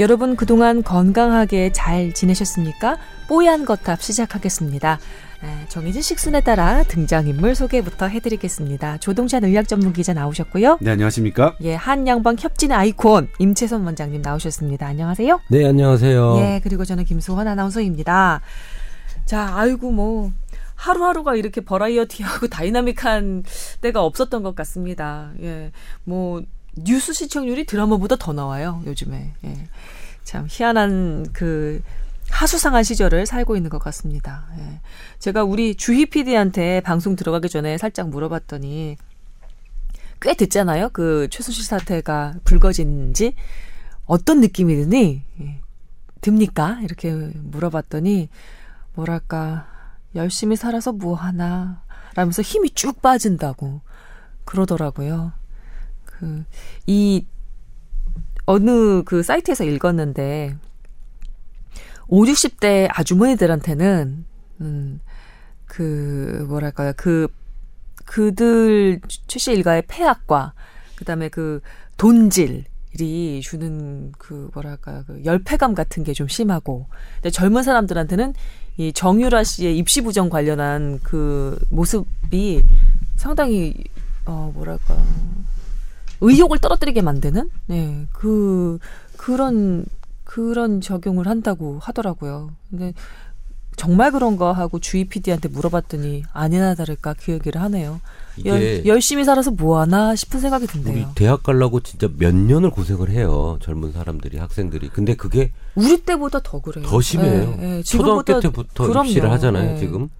여러분 그동안 건강하게 잘 지내셨습니까? 뽀얀 거탑 시작하겠습니다. 네, 정해진 식순에 따라 등장인물 소개부터 해드리겠습니다. 조동찬 의학 전문 기자 나오셨고요. 네, 안녕하십니까? 예, 한양방 협진의 아이콘 임채선 원장님 나오셨습니다. 안녕하세요. 네, 안녕하세요. 예, 그리고 저는 김소원 아나운서입니다. 자, 아이고 뭐 하루하루가 이렇게 버라이어티하고 다이나믹한 때가 없었던 것 같습니다. 예, 뭐 뉴스 시청률이 드라마보다 더 나와요 요즘에. 예. 참 희한한 그 하수상한 시절을 살고 있는 것 같습니다. 예. 제가 우리 주희 PD한테 방송 들어가기 전에 살짝 물어봤더니 꽤 됐잖아요. 그 최순실 사태가 불거진 지 어떤 느낌이 드니 예. 듭니까? 이렇게 물어봤더니 뭐랄까 열심히 살아서 뭐 하나 라면서 힘이 쭉 빠진다고 그러더라고요. 그, 이, 어느 그 사이트에서 읽었는데, 5, 60대 아주머니들한테는, 음, 그, 뭐랄까요, 그, 그들 최씨 일가의 폐악과, 그 다음에 그 돈질이 주는 그, 뭐랄까요, 그 열패감 같은 게 좀 심하고, 근데 젊은 사람들한테는 이 정유라 씨의 입시 부정 관련한 그 모습이 상당히, 어, 뭐랄까, 의욕을 떨어뜨리게 만드는 네, 그 그런 그런 적용을 한다고 하더라고요. 근데 정말 그런가 하고 주희 PD한테 물어봤더니 아니나 다를까 그 얘기를 하네요. 열, 열심히 살아서 뭐 하나 싶은 생각이 든대요. 우리 대학 가려고 진짜 몇 년을 고생을 해요. 젊은 사람들이 학생들이. 근데 그게 우리 때보다 더 그래요. 더 심해요. 네, 네. 초등학교 때부터 그럼요. 입시를 하잖아요. 네. 지금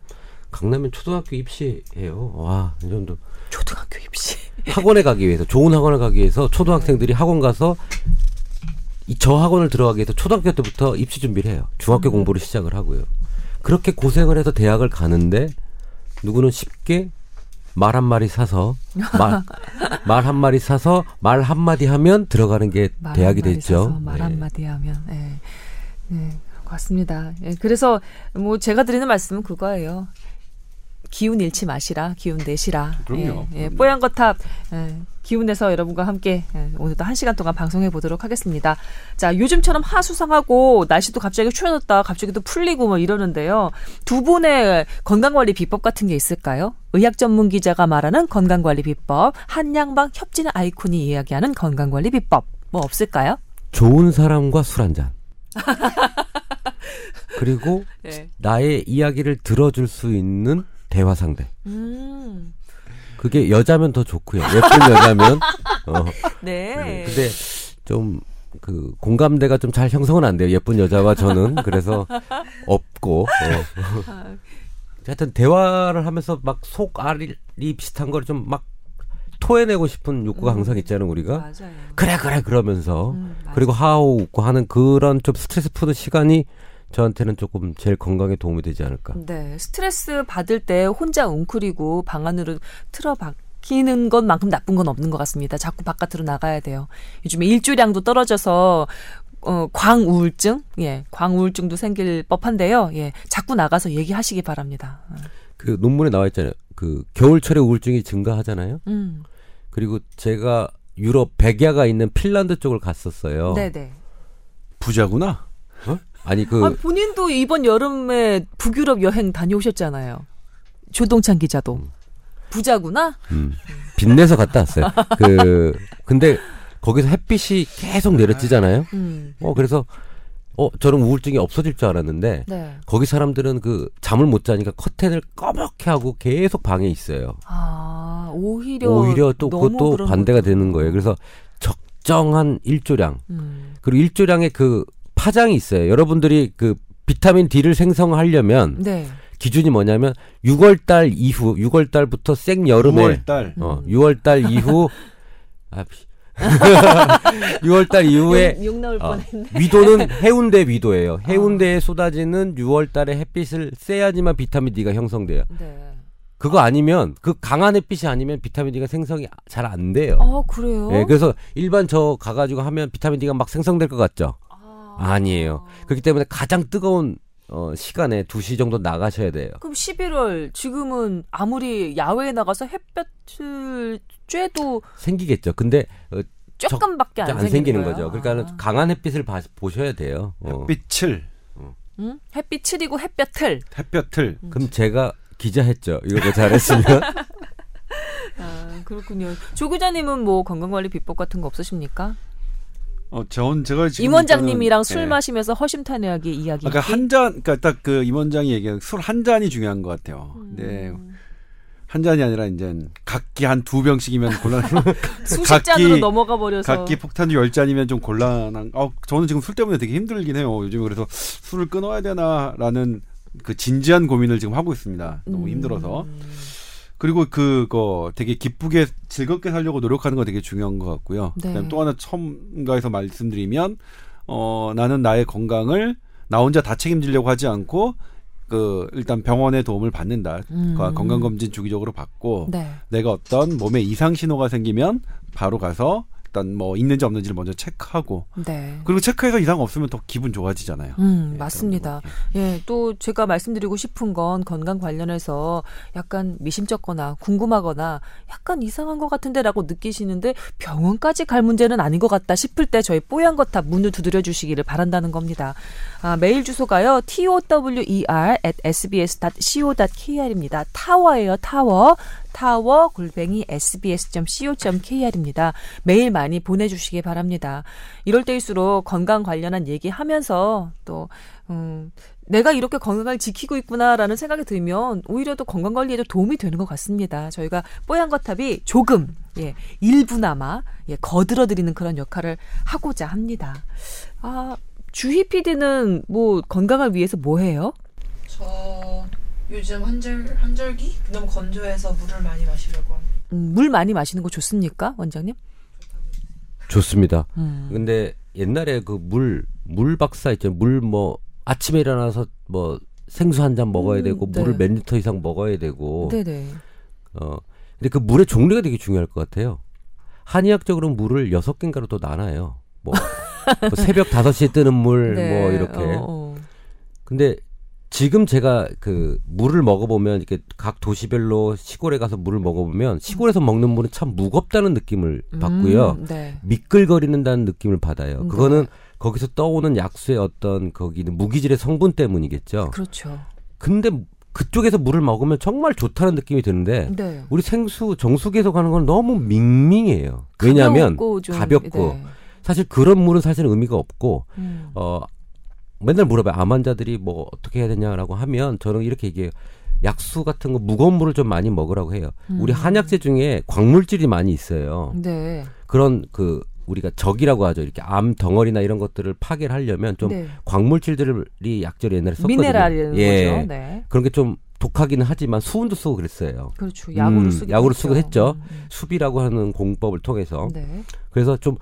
강남엔 초등학교 입시해요. 와, 이 정도. 초등학교 입시. 학원에 가기 위해서 좋은 학원을 가기 위해서 초등학생들이 학원 가서 이저 학원을 들어가기 위해서 초등학교 때부터 입시 준비를 해요. 중학교 음. 공부를 시작을 하고요. 그렇게 고생을 해서 대학을 가는데 누구는 쉽게 말 한 마리 사서 말 한 마리 사서 말 한 마디 하면 들어가는 게 대학이 됐죠. 말한 마디 하면 네. 네. 맞습니다. 예, 그래서 뭐 제가 드리는 말씀은 그거예요. 기운 잃지 마시라, 기운 내시라. 그럼요. 예, 예, 뽀얀 거탑 예, 기운 내서 여러분과 함께 예, 오늘도 한 시간 동안 방송해 보도록 하겠습니다. 자, 요즘처럼 하수상하고 날씨도 갑자기 추워졌다, 갑자기 또 풀리고 뭐 이러는데요. 두 분의 건강관리 비법 같은 게 있을까요? 의학 전문 기자가 말하는 건강관리 비법, 한양방 협진 아이콘이 이야기하는 건강관리 비법, 뭐 없을까요? 좋은 사람과 술 한 잔. 그리고 네. 나의 이야기를 들어줄 수 있는 대화 상대. 음. 그게 여자면 더 좋고요. 예쁜 여자면. 어. 네. 네. 근데 좀 그 공감대가 좀 잘 형성은 안 돼요. 예쁜 여자와 저는 그래서 없고. 어. 하여튼 대화를 하면서 막 속알이 비슷한 걸 좀 막 토해내고 싶은 욕구가 음. 항상 있잖아요, 우리가. 맞아요. 그래, 그래, 그러면서. 음, 그리고 하하호 웃고 하는 그런 좀 스트레스 푸는 시간이 저한테는 조금 제일 건강에 도움이 되지 않을까. 네. 스트레스 받을 때 혼자 웅크리고 방 안으로 틀어 박히는 것만큼 나쁜 건 없는 것 같습니다. 자꾸 바깥으로 나가야 돼요. 요즘에 일주량도 떨어져서 어, 광우울증, 예, 광우울증도 생길 법한데요. 예, 자꾸 나가서 얘기하시기 바랍니다. 어. 그 논문에 나와 있잖아요. 그 겨울철에 우울증이 증가하잖아요. 음. 그리고 제가 유럽 백야가 있는 핀란드 쪽을 갔었어요. 네네. 부자구나. 어? 아니 그 아, 본인도 이번 여름에 북유럽 여행 다녀오셨잖아요. 조동찬 기자도 음. 부자구나. 음. 빚내서 갔다 왔어요. 그 근데 거기서 햇빛이 계속 내려지잖아요. 음. 어 그래서 어 저는 우울증이 없어질 줄 알았는데 네. 거기 사람들은 그 잠을 못 자니까 커튼을 꺼멓게 하고 계속 방에 있어요. 아 오히려 오히려 또 그것도 반대가 되는 거예요. 그래서 적정한 일조량 음. 그리고 일조량의 그 파장이 있어요. 여러분들이 그 비타민 D를 생성하려면 네. 기준이 뭐냐면 6월 달 이후 6월 달부터 생 여름에 6월 달 어 6월 달 이후 아 6월 달 이후에 욕, 욕 어, 위도는 해운대 위도예요. 해운대에 어. 쏟아지는 6월 달에 햇빛을 쐬야지만 비타민 D가 형성돼요. 네. 그거 아니면 그 강한 햇빛이 아니면 비타민 D가 생성이 잘 안 돼요. 아, 그래요? 네, 그래서 일반 저 가가지고 하면 비타민 D가 막 생성될 것 같죠? 아니에요. 그렇기 때문에 가장 뜨거운 어, 시간에 2시 정도 나가셔야 돼요. 그럼 11월 지금은 아무리 야외에 나가서 햇볕을 쬐도 생기겠죠. 근데 어, 조금밖에 안, 안 생기는 거예요. 거죠. 그러니까 아. 강한 햇빛을 봐, 보셔야 돼요. 어. 햇빛을. 응? 햇빛을이고 햇볕을. 햇볕을. 음. 그럼 제가 기자했죠. 이거 잘했으면. 아, 그렇군요. 조 기자님은 뭐 건강관리 비법 같은 거 없으십니까? 어, 전 제가 지금 임 원장님이랑 술 네. 마시면서 허심탄회하게 이야기. 아까 한 잔, 그러니까 딱 그 임 원장이 얘기한 술 한 잔이 중요한 것 같아요. 음. 네. 한 잔이 아니라 이제 각기 한 두 병씩이면 곤란. 수십 각기, 잔으로 넘어가 버려서. 각기 폭탄주 열 잔이면 좀 곤란한. 어, 저는 지금 술 때문에 되게 힘들긴 해요. 요즘 그래서 술을 끊어야 되나라는 그 진지한 고민을 지금 하고 있습니다. 너무 음. 힘들어서. 그리고 그거 되게 기쁘게 즐겁게 살려고 노력하는 거 되게 중요한 것 같고요. 네. 그다음 또 하나 첨가해서 말씀드리면 어 나는 나의 건강을 나 혼자 다 책임지려고 하지 않고 그 일단 병원의 도움을 받는다. 음. 건강 검진 주기적으로 받고 네. 내가 어떤 몸에 이상 신호가 생기면 바로 가서 일단 뭐 있는지 없는지를 먼저 체크하고 네. 그리고 체크해서 이상 없으면 더 기분 좋아지잖아요. 음, 네, 맞습니다. 예, 또 제가 말씀드리고 싶은 건 건강 관련해서 약간 미심쩍거나 궁금하거나 약간 이상한 것 같은데라고 느끼시는데 병원까지 갈 문제는 아닌 것 같다 싶을 때 저희 뽀얀 거탑 문을 두드려 주시기를 바란다는 겁니다. 아, 메일 주소가요. tower at sbs.co.kr입니다. 타워예요, 타워. 타워 골뱅이 sbs.co.kr입니다. 메일 많이 보내주시기 바랍니다. 이럴 때일수록 건강 관련한 얘기하면서 또 음, 내가 이렇게 건강을 지키고 있구나라는 생각이 들면 오히려 또 건강 관리에 도 도움이 되는 것 같습니다. 저희가 뽀얀 거탑이 조금 예, 일부나마 예, 거들어드리는 그런 역할을 하고자 합니다. 아, 주희 PD는 뭐 건강을 위해서 뭐 해요? 저 요즘 한절 한절기 너무 건조해서 물을 많이 마시려고 합니다. 음, 물 많이 마시는 거 좋습니까, 원장님? 좋습니다. 음. 근데 옛날에 그 물 물 박사 있죠. 물 뭐 아침에 일어나서 뭐 생수 한 잔 먹어야 음, 되고 네. 물을 몇 리터 이상 먹어야 되고. 네네. 어 근데 그 물의 종류가 되게 중요할 것 같아요. 한의학적으로 물을 여섯 개인가로 또 나눠요. 뭐, 뭐 새벽 다섯 시에 뜨는 물, 네. 뭐 이렇게. 어, 어. 근데 지금 제가 그 물을 먹어보면 이렇게 각 도시별로 시골에 가서 물을 먹어보면 시골에서 먹는 물은 참 무겁다는 느낌을 받고요. 음, 네. 미끌거리는다는 느낌을 받아요. 네. 그거는 거기서 떠오는 약수의 어떤 거기는 무기질의 성분 때문이겠죠. 그렇죠. 근데 그쪽에서 물을 먹으면 정말 좋다는 느낌이 드는데 네. 우리 생수 정수기에서 가는 건 너무 밍밍해요. 왜냐하면 가볍고, 좀, 가볍고 네. 사실 그런 물은 사실 의미가 없고 음. 어 맨날 물어봐요. 암 환자들이 뭐 어떻게 해야 되냐라고 하면 저는 이렇게 얘기해요. 약수 같은 거 무거운 물을 좀 많이 먹으라고 해요. 음. 우리 한약재 중에 광물질이 많이 있어요. 네. 그런 그 우리가 적이라고 하죠. 이렇게 암 덩어리나 이런 것들을 파괴를 하려면 좀 네. 광물질들이 약재를 옛날에 썼거든요. 미네랄이라는 예. 거죠. 네. 그런 게 좀 독하기는 하지만 수은도 쓰고 그랬어요. 그렇죠. 약으로 음, 쓰고 약으로 쓰고 했죠. 음, 음. 수비라고 하는 공법을 통해서. 네. 그래서 좀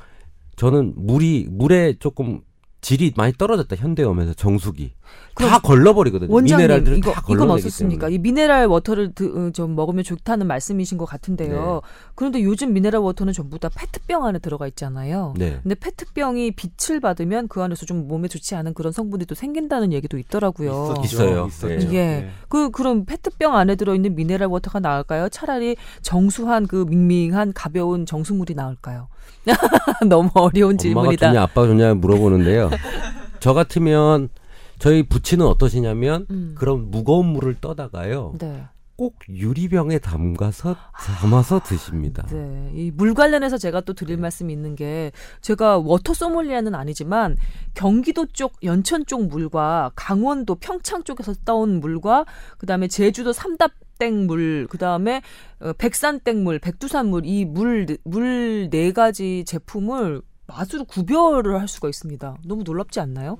저는 물이 물에 조금 질이 많이 떨어졌다 현대 오면서 정수기 다 걸러버리거든요. 원장님, 미네랄들을 이거, 다 이건 어떻습니까? 이 미네랄 워터를 드, 어, 좀 먹으면 좋다는 말씀이신 것 같은데요. 네. 그런데 요즘 미네랄 워터는 전부 다 페트병 안에 들어가 있잖아요. 네. 근데 페트병이 빛을 받으면 그 안에서 좀 몸에 좋지 않은 그런 성분이 또 생긴다는 얘기도 있더라고요. 있어요. 있었죠. 예. 네. 그 그럼 페트병 안에 들어 있는 미네랄 워터가 나을까요? 차라리 정수한 그 밍밍한 가벼운 정수물이 나을까요? 너무 어려운 질문이다. 엄마가 좋냐 아빠가 좋냐 물어보는데요. 저 같으면 저희 부친은 어떠시냐면 음. 그런 무거운 물을 떠다가요. 네. 꼭 유리병에 담가서 담아서 드십니다. 네. 이 물 관련해서 제가 또 드릴 네. 말씀이 있는 게 제가 water 소믈리에는 아니지만 경기도 쪽 연천 쪽 물과 강원도 평창 쪽에서 떠온 물과 그다음에 제주도 삼다 땡물 그 다음에 어, 백산 땡물, 백두산물 이 물 물 네 가지 제품을 맛으로 구별을 할 수가 있습니다. 너무 놀랍지 않나요?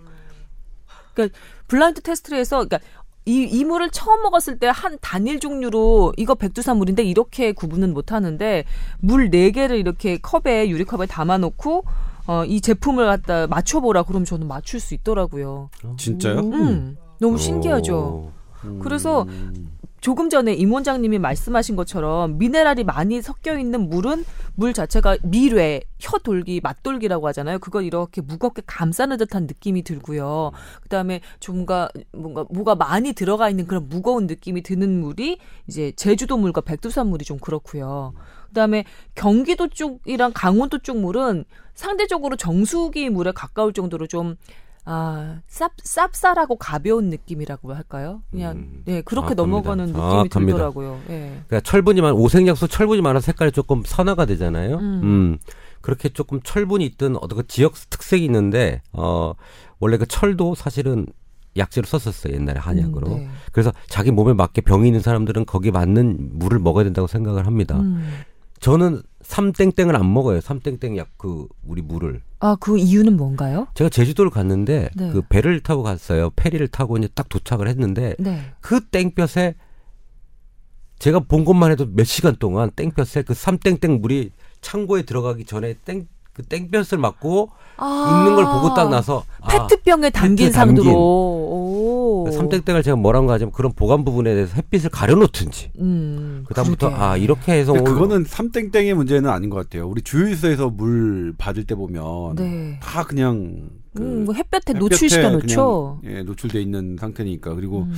그러니까 블라인드 테스트를 해서 그러니까 이, 이 물을 처음 먹었을 때 한 단일 종류로 이거 백두산물인데 이렇게 구분은 못 하는데 물 네 개를 이렇게 컵에 유리컵에 담아 놓고 어, 이 제품을 갖다 맞춰 보라 그러면 저는 맞출 수 있더라고요. 진짜요? 음, 너무 신기하죠. 음. 그래서 조금 전에 임 원장님이 말씀하신 것처럼 미네랄이 많이 섞여 있는 물은 물 자체가 미뢰, 혀돌기, 맛돌기라고 하잖아요. 그걸 이렇게 무겁게 감싸는 듯한 느낌이 들고요. 그다음에 좀가 뭔가 뭐가 많이 들어가 있는 그런 무거운 느낌이 드는 물이 이제 제주도 물과 백두산 물이 좀 그렇고요. 그다음에 경기도 쪽이랑 강원도 쪽 물은 상대적으로 정수기 물에 가까울 정도로 좀 아, 쌉, 쌉쌀하고 가벼운 느낌이라고 할까요? 그냥, 음. 예, 그렇게 아, 넘어가는 느낌이 정확합니다. 들더라고요. 예. 그러니까 철분이 많, 오색약소 철분이 많아서 색깔이 조금 선화가 되잖아요. 음. 음. 그렇게 조금 철분이 있던 어떤 그 지역 특색이 있는데, 어, 원래 그 철도 사실은 약재로 썼었어요 옛날에 한약으로. 음, 네. 그래서 자기 몸에 맞게 병이 있는 사람들은 거기에 맞는 물을 먹어야 된다고 생각을 합니다. 음. 저는 삼땡땡을 안 먹어요. 삼땡땡 약 그 우리 물을. 아, 그 이유는 뭔가요? 제가 제주도를 갔는데 네. 그 배를 타고 갔어요. 페리를 타고 이제 딱 도착을 했는데 네. 그 땡볕에 제가 본 것만 해도 몇 시간 동안 땡볕에 그 삼땡땡 물이 창고에 들어가기 전에 땡 그 땡볕을 맞고 아~ 있는 걸 보고 딱 나서 아, 페트병에 담긴 페트 상도로 그 삼땡땡을 제가 뭐라고 하자면 그런 보관 부분에 대해서 햇빛을 가려놓든지 음, 그다음부터 그러게. 아 이렇게 해서 그거는 삼땡땡의 문제는 아닌 것 같아요. 우리 주유소에서 물 받을 때 보면 네. 다 그냥 그 음, 뭐 햇볕에, 노출시켜 놓죠. 예, 노출돼 있는 상태니까 그리고 음.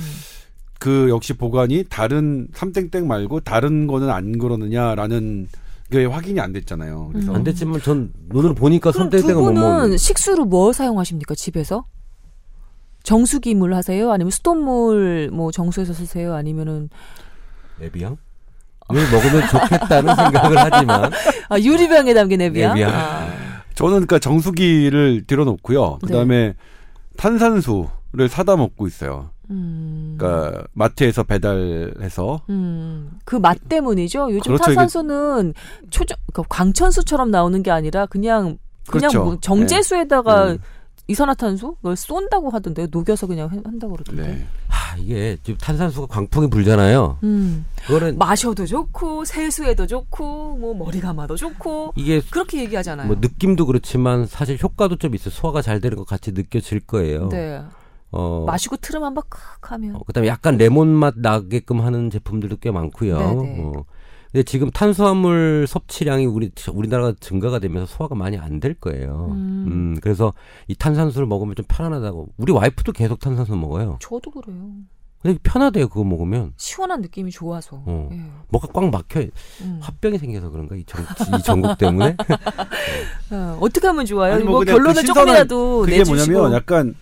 그 역시 보관이 다른 삼땡땡 말고 다른 거는 안 그러느냐라는 그게 확인이 안 됐잖아요. 그래서 음. 안 됐지만 전 눈으로 보니까 손대대가 못 먹는. 식수로 뭐 사용하십니까 집에서? 정수기물 하세요? 아니면 수돗물 뭐 정수해서 쓰세요? 아니면은 에비앙? 을 먹으면 좋겠다는 생각을 하지만 아, 유리병에 담긴 에비앙. 에비앙. 아. 저는 그러니까 정수기를 들여놓고요. 그다음에 네. 탄산수를 사다 먹고 있어요. 음. 그러니까 마트에서 배달해서 음. 그맛 때문이죠. 요즘 그렇죠. 탄산수는 초정 그러니까 광천수처럼 나오는 게 아니라 그냥 그냥 그렇죠. 뭐 정제수에다가 네. 음. 이산화탄소 그걸 쏜다고 하던데 녹여서 그냥 한다고 그러던데. 네. 아 이게 지금 탄산수가 광풍이 불잖아요. 음. 그거는 마셔도 좋고 세수에도 좋고 뭐 머리 감아도 좋고 이게 그렇게 얘기하잖아요. 뭐 느낌도 그렇지만 사실 효과도 좀 있어 요. 소화가 잘 되는 것 같이 느껴질 거예요. 네. 어, 마시고 트름 한번 칵 하면. 어, 그다음에 약간 레몬 맛 나게끔 하는 제품들도 꽤 많고요. 네네. 어. 근데 지금 탄수화물 섭취량이 우리 우리나라가 증가가 되면서 소화가 많이 안 될 거예요. 음. 음. 그래서 이 탄산수를 먹으면 좀 편안하다고. 우리 와이프도 계속 탄산수 먹어요. 저도 그래요. 근데 편하대요 그거 먹으면. 시원한 느낌이 좋아서. 어. 예. 뭐가 꽉 막혀. 음. 화병이 생겨서 그런가 이, 전, 이 전국 때문에. 어, 어떻게 하면 좋아요? 뭐 결론은 그 조금이라도 그게 내주시고. 뭐냐면 약간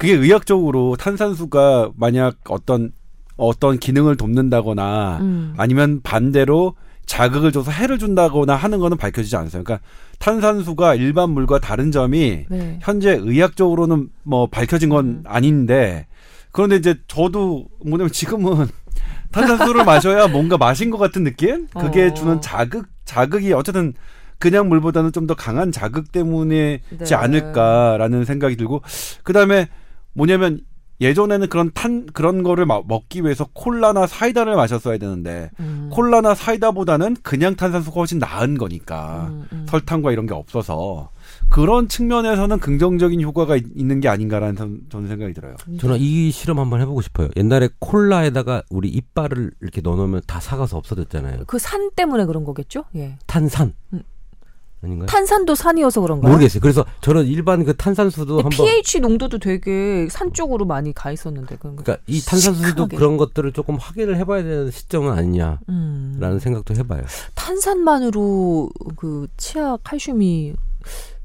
그게 의학적으로 탄산수가 만약 어떤 어떤 기능을 돕는다거나 음. 아니면 반대로 자극을 줘서 해를 준다거나 하는 거는 밝혀지지 않았어요. 그러니까 탄산수가 일반 물과 다른 점이 네. 현재 의학적으로는 뭐 밝혀진 건 음. 아닌데 그런데 이제 저도 뭐냐면 지금은 탄산수를 마셔야 뭔가 마신 것 같은 느낌? 그게 어. 주는 자극 자극이 어쨌든 그냥 물보다는 좀 더 강한 자극 때문이지 네. 않을까라는 생각이 들고 그다음에 뭐냐면 예전에는 그런 탄 그런 거를 먹기 위해서 콜라나 사이다를 마셨어야 되는데 음. 콜라나 사이다보다는 그냥 탄산수가 훨씬 나은 거니까 음, 음. 설탕과 이런 게 없어서 그런 측면에서는 긍정적인 효과가 있 는 게 아닌가라는 저는 생각이 들어요. 저는 이 실험 한번 해보고 싶어요. 옛날에 콜라에다가 우리 이빨을 이렇게 넣어놓으면 다 사가서 없어졌잖아요. 그 산 때문에 그런 거겠죠? 예. 탄산. 음. 아닌가요? 탄산도 산이어서 그런가요? 모르겠어요. 그래서 저는 일반 그 탄산수도 한번 pH 농도도 되게 산 쪽으로 많이 가 있었는데 그러니까 이 탄산수도 시크하게. 그런 것들을 조금 확인을 해봐야 되는 시점은 아니냐라는 음. 생각도 해봐요. 탄산만으로 그 치아 칼슘이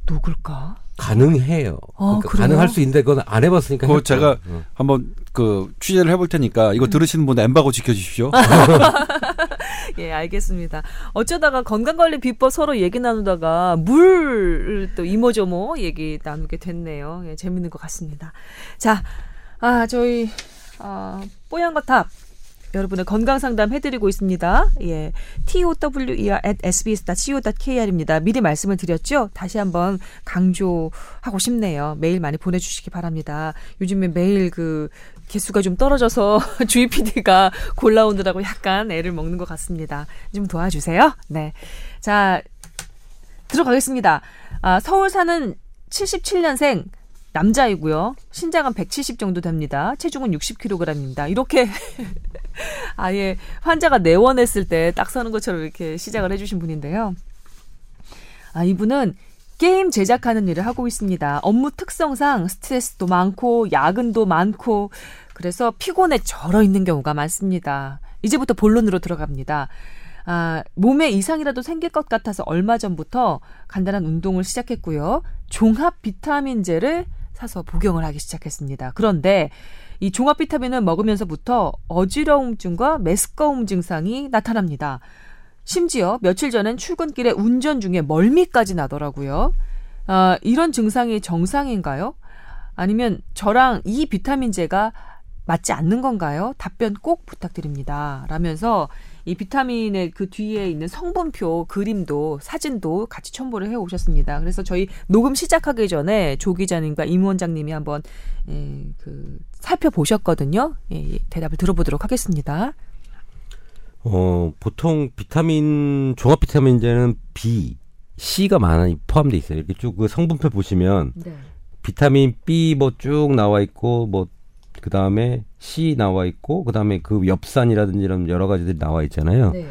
녹을까? 가능해요. 아, 그러니까 가능할 수 있는데 그건 안 해봤으니까. 그 제가 어. 한번 그 취재를 해볼 테니까 이거 음. 들으시는 분 엠바고 지켜주십시오. 예, 알겠습니다. 어쩌다가 건강관리 비법 서로 얘기 나누다가 물또 이모저모 얘기 나누게 됐네요. 예, 재밌는 것 같습니다. 자, 아 저희 아 뽀얀 거탑 여러분의 건강 상담 해드리고 있습니다. 예. tower at sbs.co.kr입니다. 미리 말씀을 드렸죠? 다시 한번 강조하고 싶네요. 메일 많이 보내주시기 바랍니다. 요즘에 메일 그 개수가 좀 떨어져서 주희 PD가 골라오느라고 약간 애를 먹는 것 같습니다. 좀 도와주세요. 네. 자, 들어가겠습니다. 아, 서울 사는 77년생 남자이고요. 신장은 170 정도 됩니다. 체중은 60kg입니다. 이렇게 아예 환자가 내원했을 때 딱 서는 것처럼 이렇게 시작을 해주신 분인데요. 아, 이분은 게임 제작하는 일을 하고 있습니다. 업무 특성상 스트레스도 많고 야근도 많고 그래서 피곤에 절어 있는 경우가 많습니다. 이제부터 본론으로 들어갑니다. 아, 몸에 이상이라도 생길 것 같아서 얼마 전부터 간단한 운동을 시작했고요. 종합 비타민제를 사서 복용을 하기 시작했습니다. 그런데 이 종합 비타민을 먹으면서부터 어지러움증과 메스꺼움 증상이 나타납니다. 심지어 며칠 전엔 출근길에 운전 중에 멀미까지 나더라고요. 아, 이런 증상이 정상인가요? 아니면 저랑 이 비타민제가 맞지 않는 건가요? 답변 꼭 부탁드립니다. 라면서 이 비타민의 그 뒤에 있는 성분표 그림도 사진도 같이 첨부를 해 오셨습니다. 그래서 저희 녹음 시작하기 전에 조 기자님과 임 원장님이 한번 예, 그 살펴보셨거든요. 예, 대답을 들어보도록 하겠습니다. 어, 보통 비타민 종합 비타민제는 B, C가 많이 포함되어 있어요. 이렇게 쭉 그 성분표 보시면 네. 비타민 B 뭐 쭉 나와 있고 뭐 그 다음에 C 나와 있고 그 다음에 그 엽산이라든지 이런 여러 가지들이 나와 있잖아요. 네.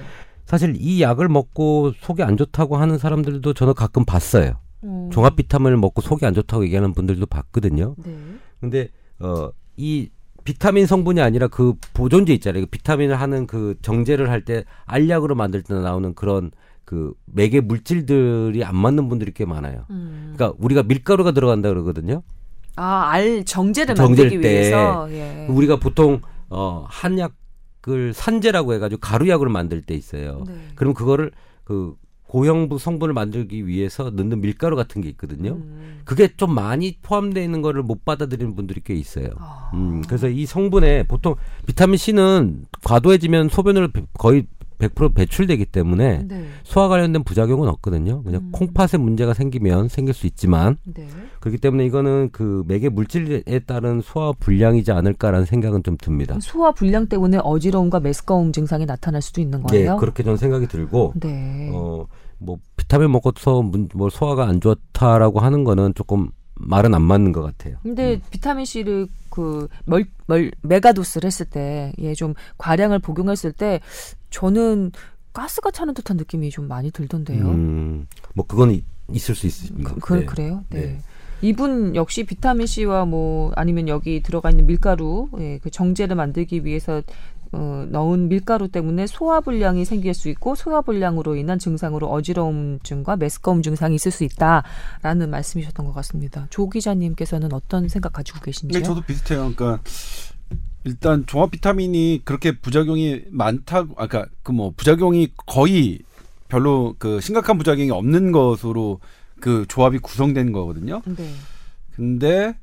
사실 이 약을 먹고 속이 안 좋다고 하는 사람들도 저는 가끔 봤어요. 음. 종합 비타민을 먹고 속이 안 좋다고 얘기하는 분들도 봤거든요. 네. 근데 어이 비타민 성분이 아니라 그 보존제 있잖아요. 그 비타민을 하는 그 정제를 할 때 알약으로 만들 때 나오는 그런 그 매개 물질들이 안 맞는 분들이 꽤 많아요. 음. 그러니까 우리가 밀가루가 들어간다 그러거든요. 아, 알 정제를 만들기 위해서 예. 우리가 보통 어 한약을 산제라고 해 가지고 가루약으로 만들 때 있어요. 네. 그럼 그거를 그 고형부 성분을 만들기 위해서 넣는 밀가루 같은 게 있거든요. 음. 그게 좀 많이 포함되어 있는 거를 못 받아들이는 분들이 꽤 있어요. 아. 음, 그래서 이 성분에 보통 비타민 C는 과도해지면 소변으로 거의 100% 배출되기 때문에 네. 소화 관련된 부작용은 없거든요. 그냥 음. 콩팥에 문제가 생기면 생길 수 있지만 네. 그렇기 때문에 이거는 그 매개 물질에 따른 소화 불량이지 않을까라는 생각은 좀 듭니다. 소화 불량 때문에 어지러움과 메스꺼움 증상이 나타날 수도 있는 거예요. 네, 그렇게 저는 생각이 들고 네. 어 뭐 비타민 먹어서 뭐 소화가 안 좋다라고 하는 거는 조금 말은 안 맞는 것 같아요. 근데 음. 비타민 C를 그 멀, 멀 메가도스를 했을 때, 예, 좀 과량을 복용했을 때 저는 가스가 차는 듯한 느낌이 좀 많이 들던데요. 음, 뭐 그건 있을 수 있습니다. 그, 네. 그래요? 네. 네. 이분 역시 비타민 C와 뭐 아니면 여기 들어가 있는 밀가루, 예, 그 정제를 만들기 위해서 어, 넣은 밀가루 때문에 소화불량이 생길 수 있고 소화불량으로 인한 증상으로 어지러움증과 메스꺼움 증상이 있을 수 있다라는 말씀이셨던 것 같습니다. 조 기자님께서는 어떤 생각 가지고 계신지요? 네, 저도 비슷해요. 그러니까 일단 종합 비타민이 그렇게 부작용이 많다고 아까 그 뭐 부작용이 거의 별로 그 심각한 부작용이 없는 것으로 그 조합이 구성된 거거든요. 네. 근데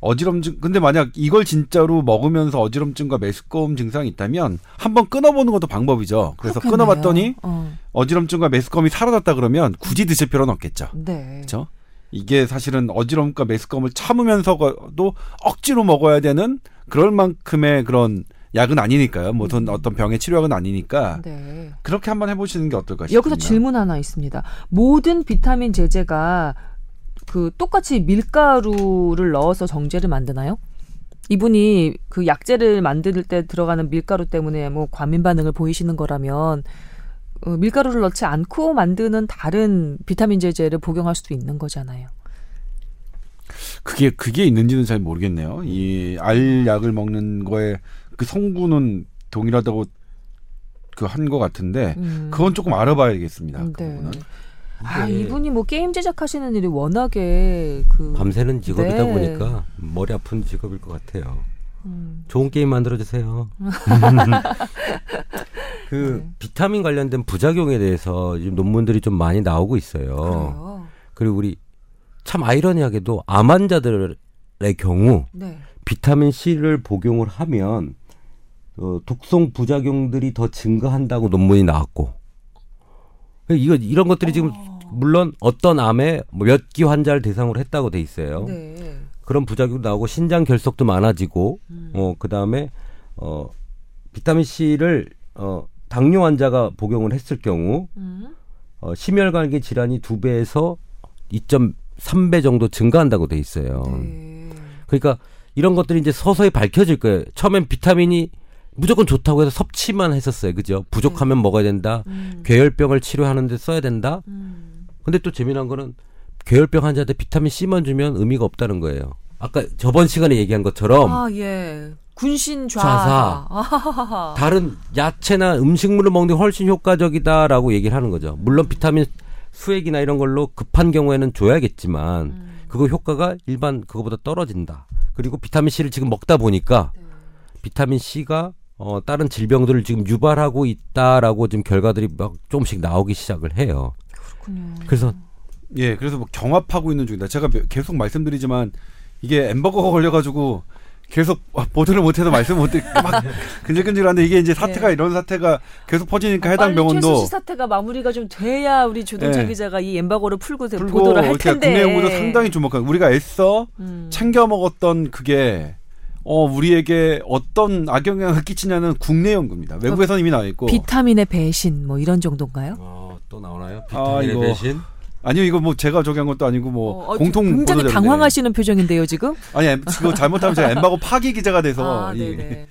어지럼증 근데 만약 이걸 진짜로 먹으면서 어지럼증과 메스꺼움 증상이 있다면 한번 끊어보는 것도 방법이죠. 그래서 그렇겠네요. 끊어봤더니 어. 어지럼증과 메스꺼움이 사라졌다 그러면 굳이 드실 필요는 없겠죠. 네. 그렇죠? 이게 사실은 어지럼과 메스꺼움을 참으면서도 억지로 먹어야 되는 그럴 만큼의 그런 약은 아니니까요. 뭐 어떤, 음. 어떤 병의 치료약은 아니니까 네. 그렇게 한번 해보시는 게 어떨까 싶습니다. 여기서 질문 하나 있습니다. 모든 비타민 제제가 그 똑같이 밀가루를 넣어서 정제를 만드나요? 이분이 그 약재를 만들 때 들어가는 밀가루 때문에 뭐 과민 반응을 보이시는 거라면 어, 밀가루를 넣지 않고 만드는 다른 비타민 제제를 복용할 수도 있는 거잖아요. 그게 그게 있는지는 잘 모르겠네요. 이 알약을 먹는 거에 그 성분은 동일하다고 그 한 것 같은데 음. 그건 조금 알아봐야겠습니다. 그 네. 부분은. 아 이분이 뭐 게임 제작하시는 일이 워낙에 그 밤새는 직업이다 네. 보니까 머리 아픈 직업일 것 같아요. 음. 좋은 게임 만들어 주세요. 그 네. 비타민 관련된 부작용에 대해서 지금 논문들이 좀 많이 나오고 있어요. 그래요? 그리고 우리 참 아이러니하게도 암 환자들의 경우 네. 비타민 C를 복용을 하면 어, 독성 부작용들이 더 증가한다고 논문이 나왔고 이거 이런 것들이 지금 어. 물론 어떤 암에 뭐몇기 환자를 대상으로 했다고 돼 있어요. 네. 그런 부작용도 나오고 신장 결석도 많아지고 음. 어 그다음에 어 비타민 C를 어 당뇨 환자가 복용을 했을 경우 음. 어 심혈관계 질환이 두 배에서 2.3배 정도 증가한다고 돼 있어요. 네. 그러니까 이런 것들이 이제 서서히 밝혀질 거예요. 처음엔 비타민이 무조건 좋다고 해서 섭취만 했었어요. 그죠? 부족하면 네. 먹어야 된다. 음. 괴혈병을 치료하는데 써야 된다. 음. 근데 또 재미난 거는 괴혈병 환자한테 비타민 C만 주면 의미가 없다는 거예요. 아까 저번 시간에 얘기한 것처럼 아, 예. 군신 좌사. 좌사. 다른 야채나 음식물을 먹는 게 훨씬 효과적이다라고 얘기를 하는 거죠. 물론 비타민 수액이나 이런 걸로 급한 경우에는 줘야겠지만 음. 그거 효과가 일반 그거보다 떨어진다. 그리고 비타민 C를 지금 먹다 보니까 네. 비타민 C가 어, 다른 질병들을 지금 유발하고 있다라고 지금 결과들이 막 조금씩 나오기 시작을 해요. 그렇군요. 그래서 예, 그래서 뭐 경합하고 있는 중이다. 제가 계속 말씀드리지만 이게 엠버거가 걸려가지고 계속 보도를 못해서 말씀 못해 막 근질근질한데 이게 이제 사태가 네. 이런 사태가 계속 퍼지니까 해당 병원도 최순실 사태가 마무리가 좀 돼야 우리 조동찬 네. 기자가 이 엠바고를 풀고, 풀고 보도를 할 텐데 국내 연구도 상당히 주목한 우리가 애써 음. 챙겨 먹었던 그게 어 우리에게 어떤 악영향을 끼치냐는 국내 연구입니다. 외국에서는 이미 나와 있고 비타민의 배신 뭐 이런 정도인가요? 어, 또 나오나요? 아, 비타민의 아, 배신? 아니요 이거 뭐 제가 저기 한 것도 아니고 뭐 어, 어 공통 굉장히 당황하시는 표정인데요 지금? 아니 그거 잘못하면 제가 엠바고 파기 기자가 돼서 아, 이,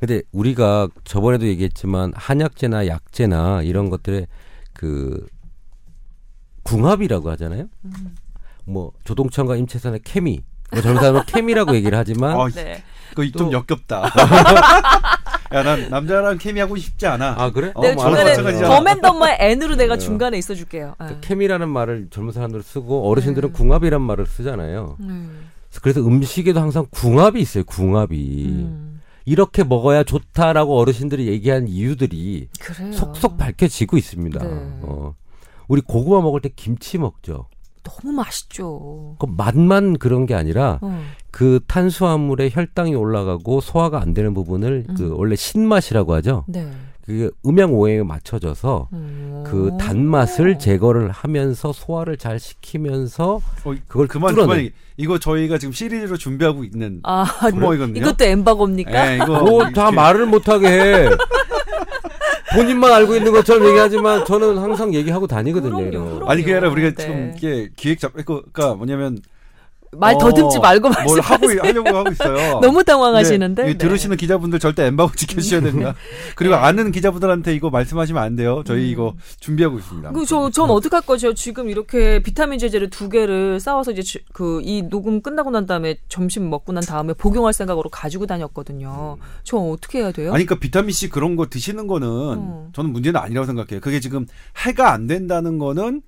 근데 우리가 저번에도 얘기했지만 한약재나 약재나 이런 것들의 그 궁합이라고 하잖아요. 음. 뭐 조동천과 임채선의 케미, 뭐 젊은 사람은 케미라고 얘기를 하지만 어, 네. 그거 좀 역겹다. 야, 난 남자랑 케미 하고 싶지 않아. 아, 그래? 어, 내가 뭐 중간에 더맨더머의 N으로 내가 중간에 있어 줄게요. 그 케미라는 말을 젊은 사람들 쓰고 어르신들은 네. 궁합이란 말을 쓰잖아요. 네. 그래서 음식에도 항상 궁합이 있어요. 궁합이. 음. 이렇게 먹어야 좋다라고 어르신들이 얘기한 이유들이 그래요. 속속 밝혀지고 있습니다. 네. 어. 우리 고구마 먹을 때 김치 먹죠. 너무 맛있죠. 그 맛만 그런 게 아니라 어. 그 탄수화물의 혈당이 올라가고 소화가 안 되는 부분을 음. 그 원래 신맛이라고 하죠. 네. 그 음양 오행에 맞춰져서 음. 그 단맛을 제거를 하면서 소화를 잘 시키면서 어, 그걸 그만 뚫어내. 그만 이거 저희가 지금 시리즈로 준비하고 있는 아, 코너이거든요. 이것도 엠바고입니까? 네, 이거 뭐다 말을 못하게 해. 본인만 알고 있는 것처럼 얘기하지만 저는 항상 얘기하고 다니거든요. 그럼요, 그럼요. 아니 그게 아니라 우리가 네. 지금 이게 기획 잡 그러니까 뭐냐면 말 더듬지 어, 말고 뭘 하고 하려고 하고 있어요. 너무 당황하시는데 네. 들으시는 기자분들 절대 엠바고 지켜주셔야 됩니다. 그리고 네. 아는 기자분들한테 이거 말씀하시면 안 돼요. 저희 음. 이거 준비하고 있습니다. 그저전 어떡할 거죠? 지금 이렇게 비타민 제제를 두 개를 싸워서 이제 그 이 녹음 끝나고 난 다음에 점심 먹고 난 다음에 복용할 생각으로 가지고 다녔거든요. 저 어떻게 해야 돼요? 아니 그러니까 비타민 C 그런 거 드시는 거는 음. 저는 문제는 아니라고 생각해요. 그게 지금 해가 안 된다는 거는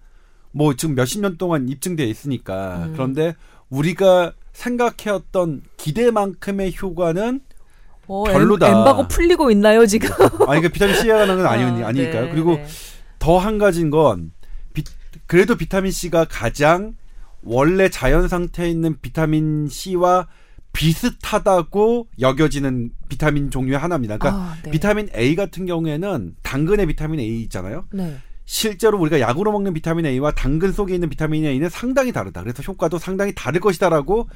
뭐 지금 몇십 년 동안 입증돼 있으니까 음. 그런데 우리가 생각해왔던 기대만큼의 효과는 어, 별로다. 엠바고 풀리고 있나요 지금? 아니 그러니까 비타민 C가 나는 아니 아, 아니니까요. 네, 그리고 네. 더한 가지인 건 비, 그래도 비타민 C가 가장 원래 자연 상태에 있는 비타민 C와 비슷하다고 여겨지는 비타민 종류의 하나입니다. 그러니까 아, 네. 비타민 A 같은 경우에는 당근의 비타민 A 있잖아요. 네. 실제로 우리가 약으로 먹는 비타민 A와 당근 속에 있는 비타민 A는 상당히 다르다. 그래서 효과도 상당히 다를 것이다라고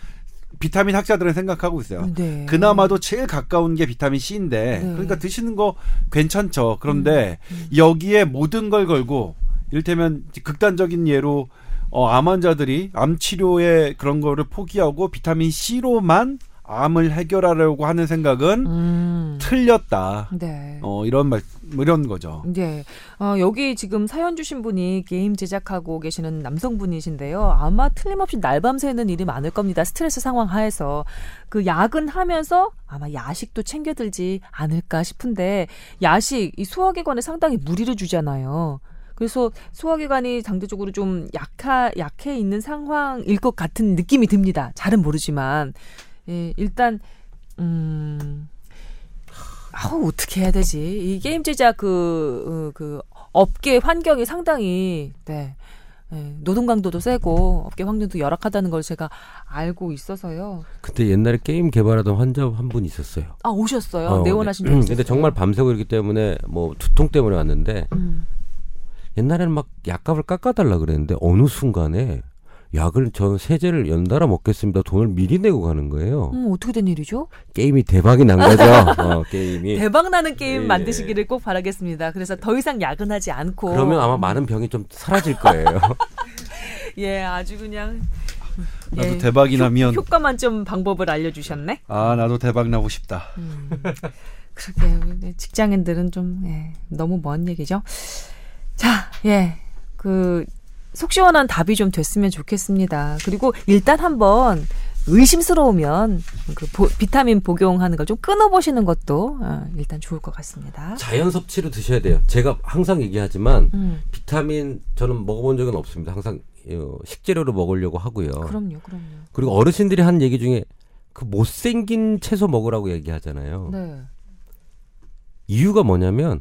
비타민 학자들은 생각하고 있어요. 네. 그나마도 제일 가까운 게 비타민 C인데 네. 그러니까 드시는 거 괜찮죠. 그런데 음. 음. 여기에 모든 걸 걸고 이를테면 극단적인 예로 어, 암 환자들이 암 치료에 그런 거를 포기하고 비타민 C로만 암을 해결하려고 하는 생각은 음. 틀렸다. 네. 어, 이런 말, 뭐 이런 거죠. 네. 어, 여기 지금 사연 주신 분이 게임 제작하고 계시는 남성분이신데요. 아마 틀림없이 날밤 새는 일이 많을 겁니다. 스트레스 상황 하에서. 그 야근하면서 아마 야식도 챙겨들지 않을까 싶은데, 야식, 이 소화기관에 상당히 무리를 주잖아요. 그래서 소화기관이 상대적으로 좀 약하, 약해 있는 상황일 것 같은 느낌이 듭니다. 잘은 모르지만. 예, 일단 음. 아우 어떻게 해야 되지? 이 게임 제작 그, 어, 그 업계 환경이 상당히 네. 네, 노동 강도도 세고 업계 환경도 열악하다는 걸 제가 알고 있어서요. 그때 옛날에 게임 개발하던 환자 한 분 있었어요. 아 오셨어요? 어, 내원하신 네. 분. 근데 정말 밤새고 이기 때문에 뭐 두통 때문에 왔는데 음. 옛날에는 막 약값을 깎아달라 그랬는데 어느 순간에 약을 전 세제를 연달아 먹겠습니다. 돈을 미리 내고 가는 거예요. 음, 어떻게 된 일이죠? 게임이 대박이 난 거죠. 어, 게임이 대박 나는 게임 예. 만드시기를 꼭 바라겠습니다. 그래서 더 이상 야근 하지 않고 그러면 아마 많은 병이 좀 사라질 거예요. 예, 아주 그냥 나도 예, 대박이 나면 효, 효과 만점 방법을 알려주셨네. 아 나도 대박 나고 싶다. 음, 그러게 직장인들은 좀 예, 너무 먼 얘기죠. 자, 예, 그 속 시원한 답이 좀 됐으면 좋겠습니다. 그리고 일단 한번 의심스러우면 그 보, 비타민 복용하는 걸 좀 끊어보시는 것도 어, 일단 좋을 것 같습니다. 자연 섭취로 드셔야 돼요. 제가 항상 얘기하지만 음. 비타민 저는 먹어본 적은 없습니다. 항상 어, 식재료로 먹으려고 하고요. 그럼요, 그럼요. 그리고 어르신들이 한 얘기 중에 그 못생긴 채소 먹으라고 얘기하잖아요. 네. 이유가 뭐냐면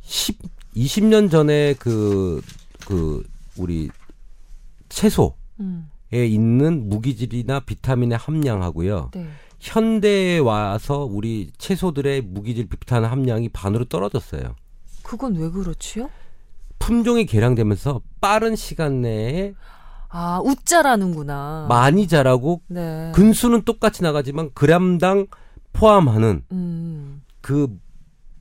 10, 20년 전에 그, 그, 우리 채소에 음. 있는 무기질이나 비타민의 함량하고요. 네. 현대에 와서 우리 채소들의 무기질 비타민 함량이 반으로 떨어졌어요. 그건 왜 그렇지요? 품종이 개량되면서 빠른 시간 내에 아, 웃자라는구나. 많이 자라고 네. 근수는 똑같이 나가지만 그램당 포함하는 음. 그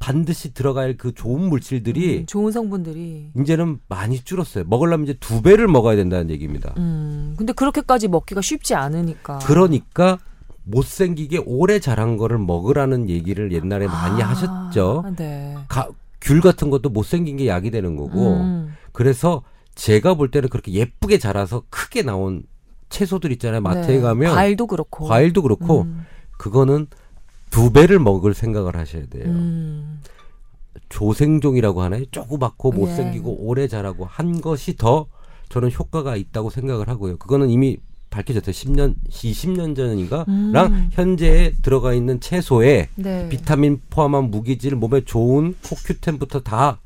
반드시 들어갈 그 좋은 물질들이 음, 좋은 성분들이 이제는 많이 줄었어요. 먹으려면 이제 두 배를 먹어야 된다는 얘기입니다. 음, 근데 그렇게까지 먹기가 쉽지 않으니까. 그러니까 못생기게 오래 자란 거를 먹으라는 얘기를 옛날에 많이 아, 하셨죠. 네. 가, 귤 같은 것도 못생긴 게 약이 되는 거고. 음. 그래서 제가 볼 때는 그렇게 예쁘게 자라서 크게 나온 채소들 있잖아요. 마트에 네. 가면 과일도 그렇고 과일도 그렇고 음. 그거는 두 배를 먹을 생각을 하셔야 돼요. 음. 조생종이라고 하나요? 조그맣고 예. 못생기고 네. 오래 자라고 한 것이 더 저는 효과가 있다고 생각을 하고요. 그거는 이미 밝혀졌어요. 10년, 20년 전인가랑 음. 현재에 들어가 있는 채소에 네. 비타민 포함한 무기질, 몸에 좋은 코큐텐부터 다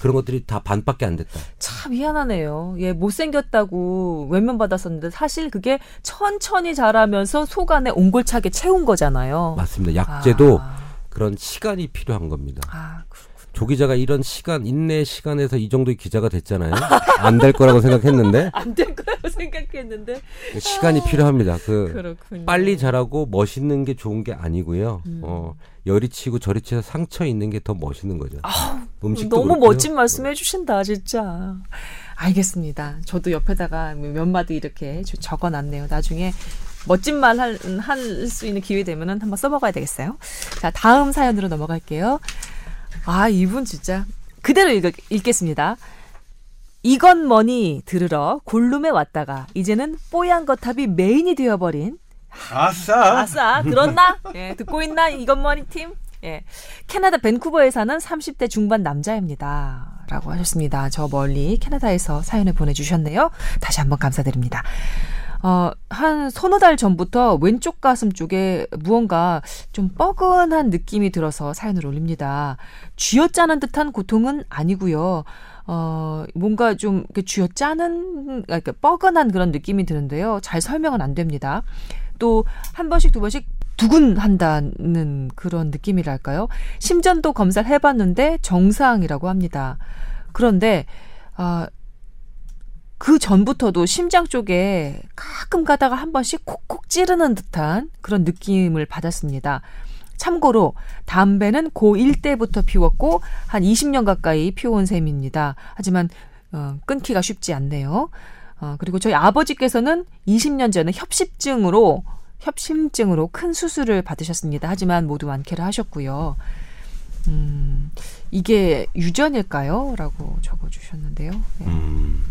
그런 것들이 다 반밖에 안 됐다. 참 미안하네요. 예, 못생겼다고 외면받았었는데 사실 그게 천천히 자라면서 속 안에 옹골차게 채운 거잖아요. 맞습니다. 약제도 아. 그런 시간이 필요한 겁니다. 아, 조 기자가 이런 시간 인내 시간에서 이 정도의 기자가 됐잖아요. 안 될 거라고 생각했는데 안 될 거라고 생각했는데 시간이 아, 필요합니다. 그 그렇군요. 빨리 자라고 멋있는 게 좋은 게 아니고요. 음. 어, 열이 치고 저리 치서 상처 있는 게 더 멋있는 거죠. 아, 음식도 너무 그렇고요. 멋진 말씀 해주신다 진짜. 알겠습니다. 저도 옆에다가 몇 마디 이렇게 적어놨네요. 나중에 멋진 말 할수 있는 기회 되면은 한번 써먹어야 되겠어요. 자 다음 사연으로 넘어갈게요. 아, 이분 진짜 그대로 읽, 읽겠습니다. 이건 뭐니 들으러 골룸에 왔다가 이제는 뽀얀 거탑이 메인이 되어버린 아싸 아싸 들었나? 예, 듣고 있나 이건 뭐니 팀? 예, 캐나다 밴쿠버에 사는 30대 중반 남자입니다. 라고 하셨습니다. 저 멀리 캐나다에서 사연을 보내주셨네요. 다시 한번 감사드립니다. 어, 한 서너 달 전부터 왼쪽 가슴 쪽에 무언가 좀 뻐근한 느낌이 들어서 사연을 올립니다. 쥐어짜는 듯한 고통은 아니고요. 어, 뭔가 좀 쥐어짜는, 그러니까 뻐근한 그런 느낌이 드는데요. 잘 설명은 안 됩니다. 또 한 번씩 두 번씩 두근한다는 그런 느낌이랄까요? 심전도 검사를 해봤는데 정상이라고 합니다. 그런데, 아, 그 전부터도 심장 쪽에 가끔 가다가 한 번씩 콕콕 찌르는 듯한 그런 느낌을 받았습니다. 참고로 담배는 고1 때부터 피웠고 한 20년 가까이 피워온 셈입니다. 하지만 어, 끊기가 쉽지 않네요. 어, 그리고 저희 아버지께서는 20년 전에 협심증으로 협심증으로 큰 수술을 받으셨습니다. 하지만 모두 완쾌를 하셨고요. 음, 이게 유전일까요? 라고 적어주셨는데요. 네. 음.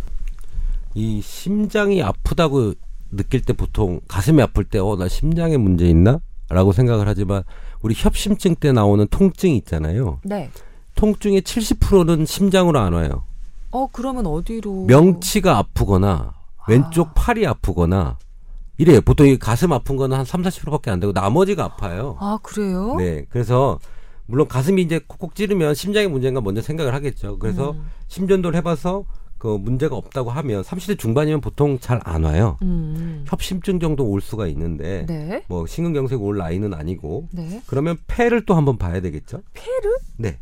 이 심장이 아프다고 느낄 때 보통 가슴이 아플 때 어 나 심장에 문제 있나? 라고 생각을 하지만 우리 협심증 때 나오는 통증이 있잖아요. 네. 통증의 70%는 심장으로 안 와요. 어 그러면 어디로? 명치가 아프거나 왼쪽 아. 팔이 아프거나 이래요. 보통 이 가슴 아픈 거는 한 3, 40%밖에 안 되고 나머지가 아파요. 아, 그래요? 네. 그래서 물론 가슴이 이제 콕콕 찌르면 심장의 문제인가 먼저 생각을 하겠죠. 그래서 음. 심전도를 해 봐서 그 문제가 없다고 하면 30대 중반이면 보통 잘 안 와요. 음. 협심증 정도 올 수가 있는데 네. 뭐 심근경색 올 나이는 아니고 네. 그러면 폐를 또 한번 봐야 되겠죠. 폐를? 네.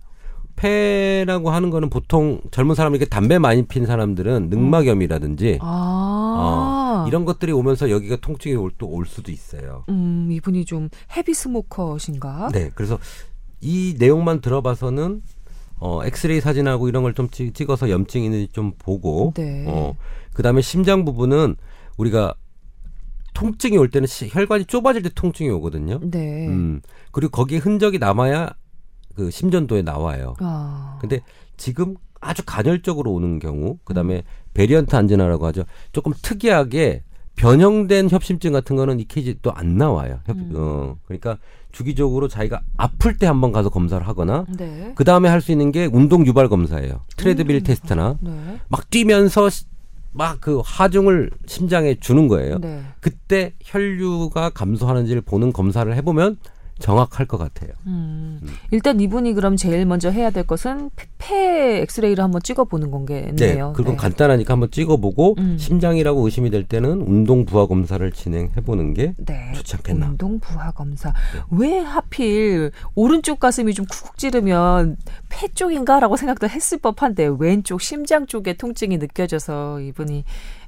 폐라고 하는 거는 보통 젊은 사람 이렇게 담배 많이 핀 사람들은 늑막염이라든지 아~ 어, 이런 것들이 오면서 여기가 통증이 올 또올 수도 있어요. 음, 이분이 좀 헤비 스모커신가? 네. 그래서 이 내용만 들어봐서는 어, 엑스레이 사진하고 이런 걸 좀 찍어서 염증이 있는지 좀 보고, 네. 어, 그 다음에 심장 부분은 우리가 통증이 올 때는 시, 혈관이 좁아질 때 통증이 오거든요. 네. 음, 그리고 거기에 흔적이 남아야 그 심전도에 나와요. 아. 근데 지금 아주 간헐적으로 오는 경우, 그 다음에 음. variant angina라고 하죠. 조금 특이하게 변형된 협심증 같은 거는 EKG 또 안 나와요. 협, 음. 어, 그러니까 주기적으로 자기가 아플 때 한번 가서 검사를 하거나 네. 그 다음에 할 수 있는 게 운동 유발 검사예요. 트레드빌 음. 테스트나 네. 막 뛰면서 막 그 하중을 심장에 주는 거예요. 네. 그때 혈류가 감소하는지를 보는 검사를 해보면 정확할 것 같아요. 음. 음. 일단 이분이 그럼 제일 먼저 해야 될 것은 폐 엑스레이를 한번 찍어보는 건겠네요. 네, 그리고 네. 간단하니까 한번 찍어보고 음. 심장이라고 의심이 될 때는 운동 부하 검사를 진행해보는 게 네. 좋지 않겠나. 운동 부하 검사. 네. 왜 하필 오른쪽 가슴이 좀 쿡쿡 찌르면 폐 쪽인가라고 생각도 했을 법한데 왼쪽 심장 쪽에 통증이 느껴져서 이분이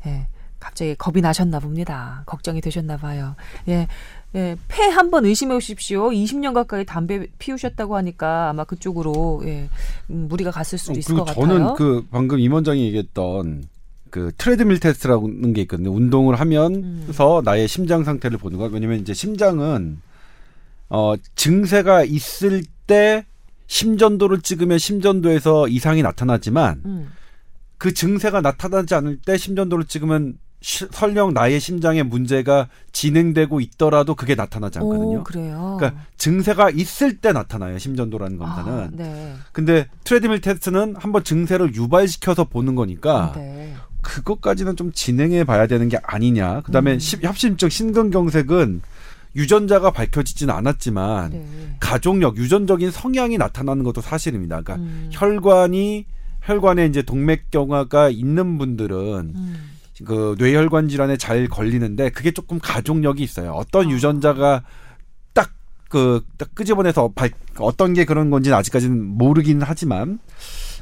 예. 갑자기 겁이 나셨나 봅니다. 걱정이 되셨나 봐요. 예. 예, 폐 한번 의심해 보십시오. 20년 가까이 담배 피우셨다고 하니까 아마 그쪽으로 예, 음, 무리가 갔을 수도 어, 있을 것 같아요. 저는 그 방금 임 원장이 얘기했던 그 트레드밀 테스트라는 게 있거든요. 운동을 하면서 음. 나의 심장 상태를 보는 거. 왜냐면 이제 심장은 어 증세가 있을 때 심전도를 찍으면 심전도에서 이상이 나타나지만 음. 그 증세가 나타나지 않을 때 심전도를 찍으면 시, 설령 나의 심장에 문제가 진행되고 있더라도 그게 나타나지 않거든요. 오, 그래요. 그러니까 증세가 있을 때 나타나요. 심전도라는 검사는. 아, 네. 근데 트레드밀 테스트는 한번 증세를 유발시켜서 보는 거니까 네. 그것까지는 좀 진행해 봐야 되는 게 아니냐. 그다음에 음. 협심증 심근경색은 유전자가 밝혀지지는 않았지만 네. 가족력, 유전적인 성향이 나타나는 것도 사실입니다. 그러니까 음. 혈관이 혈관에 이제 동맥경화가 있는 분들은 음. 그 뇌혈관 질환에 잘 걸리는데 그게 조금 가족력이 있어요. 어떤 아. 유전자가 딱 그 딱 끄집어내서 발, 어떤 게 그런 건지는 아직까지는 모르긴 하지만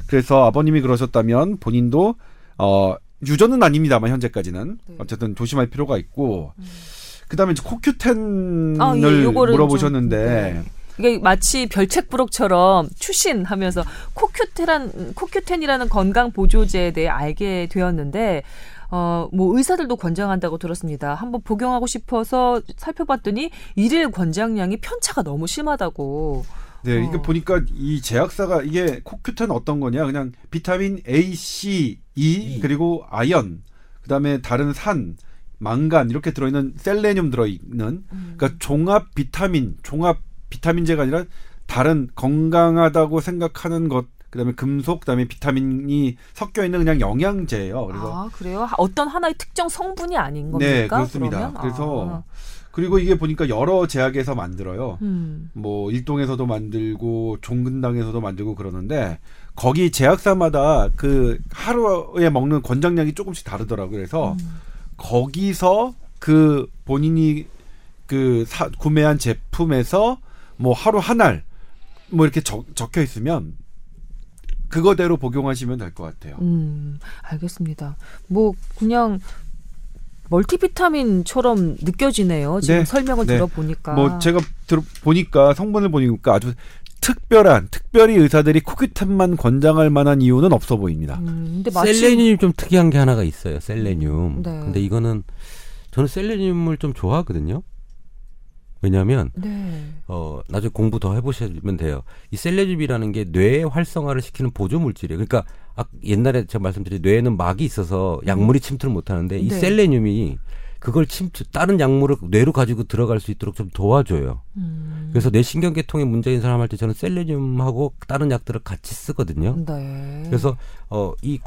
그래서 아버님이 그러셨다면 본인도 어 유전은 아닙니다만 현재까지는 네. 어쨌든 조심할 필요가 있고 음. 그다음에 이제 코큐텐을 아, 예, 물어보셨는데 좀, 네. 이게 마치 별책부록처럼 추신하면서 코큐텐 코큐텐이라는 건강 보조제에 대해 알게 되었는데 어, 뭐 의사들도 권장한다고 들었습니다. 한번 복용하고 싶어서 살펴봤더니 일일 권장량이 편차가 너무 심하다고. 네, 이게 어. 보니까 이 제약사가 이게 코큐텐 어떤 거냐? 그냥 비타민 A, C, E, e. 그리고 아연, 그다음에 다른 산, 망간 이렇게 들어있는 셀레늄 들어있는 음. 그러니까 종합 비타민, 종합 비타민제가 아니라 다른 건강하다고 생각하는 것 그다음에 금속, 그다음에 비타민이 섞여 있는 그냥 영양제예요. 그래서 아 그래요? 어떤 하나의 특정 성분이 아닌 겁니까? 네, 그렇습니다. 그러면? 그래서 아. 그리고 이게 보니까 여러 제약에서 만들어요. 음. 뭐 일동에서도 만들고 종근당에서도 만들고 그러는데 거기 제약사마다 그 하루에 먹는 권장량이 조금씩 다르더라고요. 그래서 음. 거기서 그 본인이 그 사, 구매한 제품에서 뭐 하루 한 알 뭐 이렇게 적, 적혀 있으면 그거대로 복용하시면 될 것 같아요. 음, 알겠습니다. 뭐 그냥 멀티비타민처럼 느껴지네요. 지금 네, 설명을 네. 들어보니까. 뭐 제가 들어 보니까 성분을 보니까 아주 특별한 특별히 의사들이 쿠키탄만 권장할 만한 이유는 없어 보입니다. 음, 근데 마침... 셀레늄이 좀 특이한 게 하나가 있어요. 셀레늄. 네. 근데 이거는 저는 셀레늄을 좀 좋아하거든요. 왜냐하면 네. 어 나중에 공부 더 해보시면 돼요. 이 셀레늄이라는 게뇌 활성화를 시키는 보조 물질이에요. 그러니까 아, 옛날에 제가 말씀드린 뇌에는 막이 있어서 약물이 침투를 못하는데 이 네. 셀레늄이 그걸 침투 다른 약물을 뇌로 가지고 들어갈 수 있도록 좀 도와줘요. 음. 그래서 뇌 신경계통에 문제인 사람 할 때 저는 셀레늄하고 다른 약들을 같이 쓰거든요. 네. 그래서 어이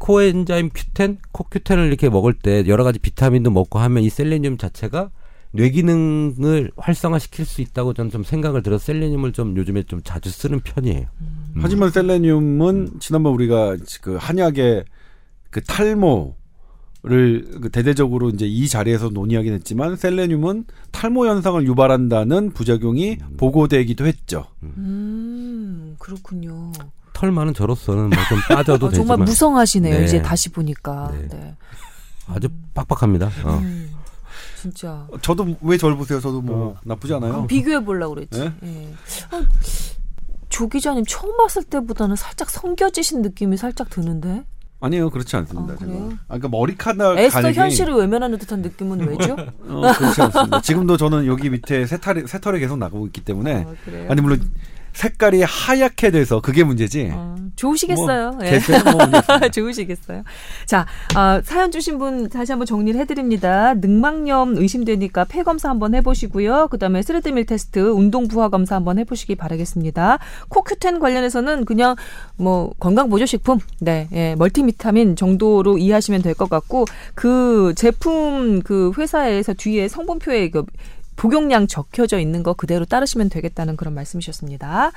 코엔자임 큐텐, 코큐텐을 이렇게 먹을 때 여러 가지 비타민도 먹고 하면 이 셀레늄 자체가 뇌 기능을 활성화시킬 수 있다고 저는 좀 생각을 들어서 셀레늄을 좀 요즘에 좀 자주 쓰는 편이에요. 음. 하지만 셀레늄은 음. 지난번 우리가 그 한약의 그 탈모 를 대대적으로 이제 이 자리에서 논의하긴 했지만 셀레늄은 탈모 현상을 유발한다는 부작용이 음. 보고되기도 했죠. 음, 그렇군요. 털 많은 저로서는 뭐 좀 빠져도 아, 되지만 정말 무성하시네요. 네. 이제 다시 보니까. 네. 네. 아주 빡빡합니다. 어. 음. 진짜. 저도 왜 저를 보세요? 저도 뭐 어. 나쁘지 않아요. 비교해 보려고 그랬지. 네? 예. 아, 조 기자님 처음 봤을 때보다는 살짝 성겨지신 느낌이 살짝 드는데. 아니에요, 그렇지 않습니다. 아, 그래요? 아, 그러니까 머리카락 에스터 가죽이... 현실을 외면하는 듯한 느낌은 왜죠? 어, 그렇지 않습니다. 지금도 저는 여기 밑에 새털이 새털이 계속 나가고 있기 때문에 아, 아니 물론 색깔이 하얗게 돼서 그게 문제지. 어, 좋으시겠어요. 뭐, 예. 뭐 좋으시겠어요. 자, 어, 사연 주신 분 다시 한번 정리를 해드립니다. 늑막염 의심되니까 폐 검사 한번 해보시고요. 그다음에 스레드밀 테스트, 운동 부하 검사 한번 해보시기 바라겠습니다. 코큐텐 관련해서는 그냥 뭐 건강 보조 식품, 네, 예, 멀티비타민 정도로 이해하시면 될 것 같고 그 제품 그 회사에서 뒤에 성분표에 그 복용량 적혀져 있는 거 그대로 따르시면 되겠다는 그런 말씀이셨습니다.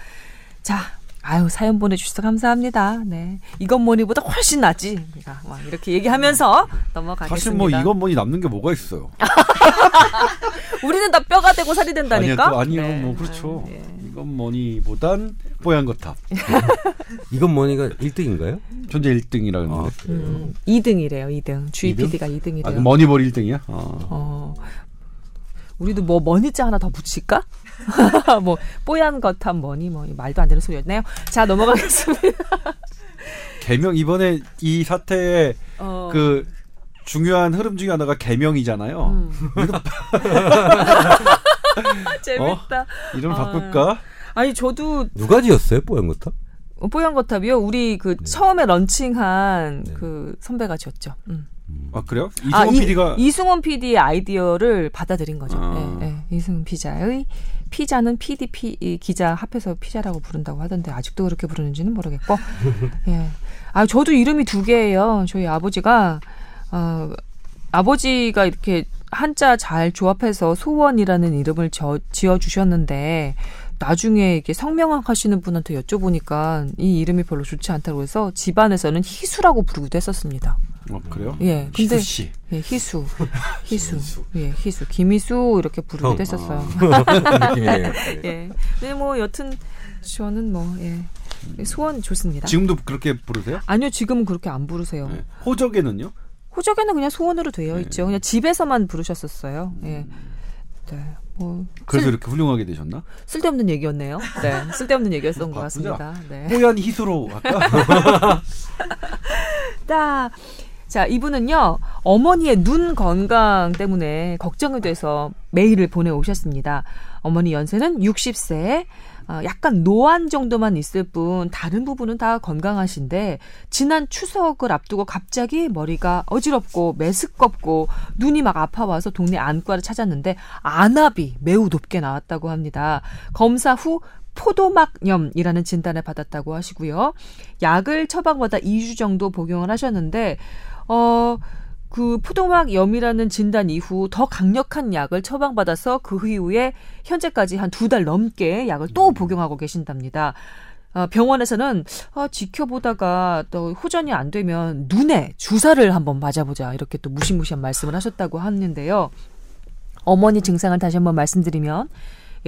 자, 아유 사연 보내주셔서 감사합니다. 네, 이건 뭐니보다 훨씬 낫지. 우리가 막 이렇게 얘기하면서 넘어가겠습니다. 사실 뭐 이건 뭐니 남는 게 뭐가 있어요. 우리는 다 뼈가 되고 살이 된다니까. 아니요, 아니요, 네. 뭐 그렇죠. 네. 이건 뭐니보단 뽀얀 거탑. 이건 뭐니가 1등인가요? 현재 1등이라는 아, 음, 2등이래요, 2등. 주희 2등? PD가 2등이래요. 아, 머니볼 1등이야? 아. 어. 우리도 뭐 머니자 하나 더 붙일까? 뭐 뽀얀 것한 머니 뭐 말도 안 되는 소리였네요. 자 넘어가겠습니다. 개명 이번에 이 사태의 어. 그 중요한 흐름 중에 하나가 개명이잖아요. 음. 재밌다. 어? 이름 바꿀까? 어. 아니 저도 누가 지었어요 뽀얀 거탑? 어, 뽀얀 거탑이요. 우리 그 네. 처음에 런칭한 네. 그 선배가 지었죠. 음. 음. 아 그래요? 아, 이승원 아, PD가 이 승원 PD의 아이디어를 받아들인 거죠. 아. 네, 네. 이승원 피자의 피자는 PD 피, 기자 합해서 피자라고 부른다고 하던데 아직도 그렇게 부르는지는 모르겠고. 예. 아 저도 이름이 두 개예요. 저희 아버지가 어, 아버지가 이렇게 한자 잘 조합해서 소원이라는 이름을 저, 지어 주셨는데 나중에 이게 성명학 하시는 분한테 여쭤보니까 이 이름이 별로 좋지 않다고 해서 집안에서는 희수라고 부르기도 했었습니다. 어, 그래요? 예. 근데 희수 씨. 예, 희수. 희수. 예, 희수. 김희수 이렇게 부르기도 어, 했었어요. 아. 예. 네, 뭐 여튼 저는 뭐 예. 소원 좋습니다. 지금도 그렇게 부르세요? 아니요, 지금은 그렇게 안 부르세요. 네. 호적에는요? 호적에는 그냥 소원으로 되어 네. 있죠. 그냥 집에서만 부르셨었어요. 예. 네. 뭐 그래서 쓸, 이렇게 훌륭하게 되셨나? 쓸데없는 얘기였네요. 네, 쓸데없는 얘기였던 것 같습니다. 네. 뽀얀 희수로 할까? 딱 자, 이분은요, 어머니의 눈 건강 때문에 걱정이 돼서 메일을 보내오셨습니다. 어머니 연세는 60세, 어, 약간 노안 정도만 있을 뿐 다른 부분은 다 건강하신데 지난 추석을 앞두고 갑자기 머리가 어지럽고 메스껍고 눈이 막 아파와서 동네 안과를 찾았는데 안압이 매우 높게 나왔다고 합니다. 검사 후 포도막염이라는 진단을 받았다고 하시고요. 약을 처방받아 2주 정도 복용을 하셨는데 어, 그 포도막 염이라는 진단 이후 더 강력한 약을 처방받아서 그 이후에 현재까지 한 두 달 넘게 약을 또 음. 복용하고 계신답니다. 어, 병원에서는 어, 지켜보다가 또 호전이 안 되면 눈에 주사를 한번 맞아보자 이렇게 또 무시무시한 말씀을 하셨다고 하는데요. 어머니 증상을 다시 한번 말씀드리면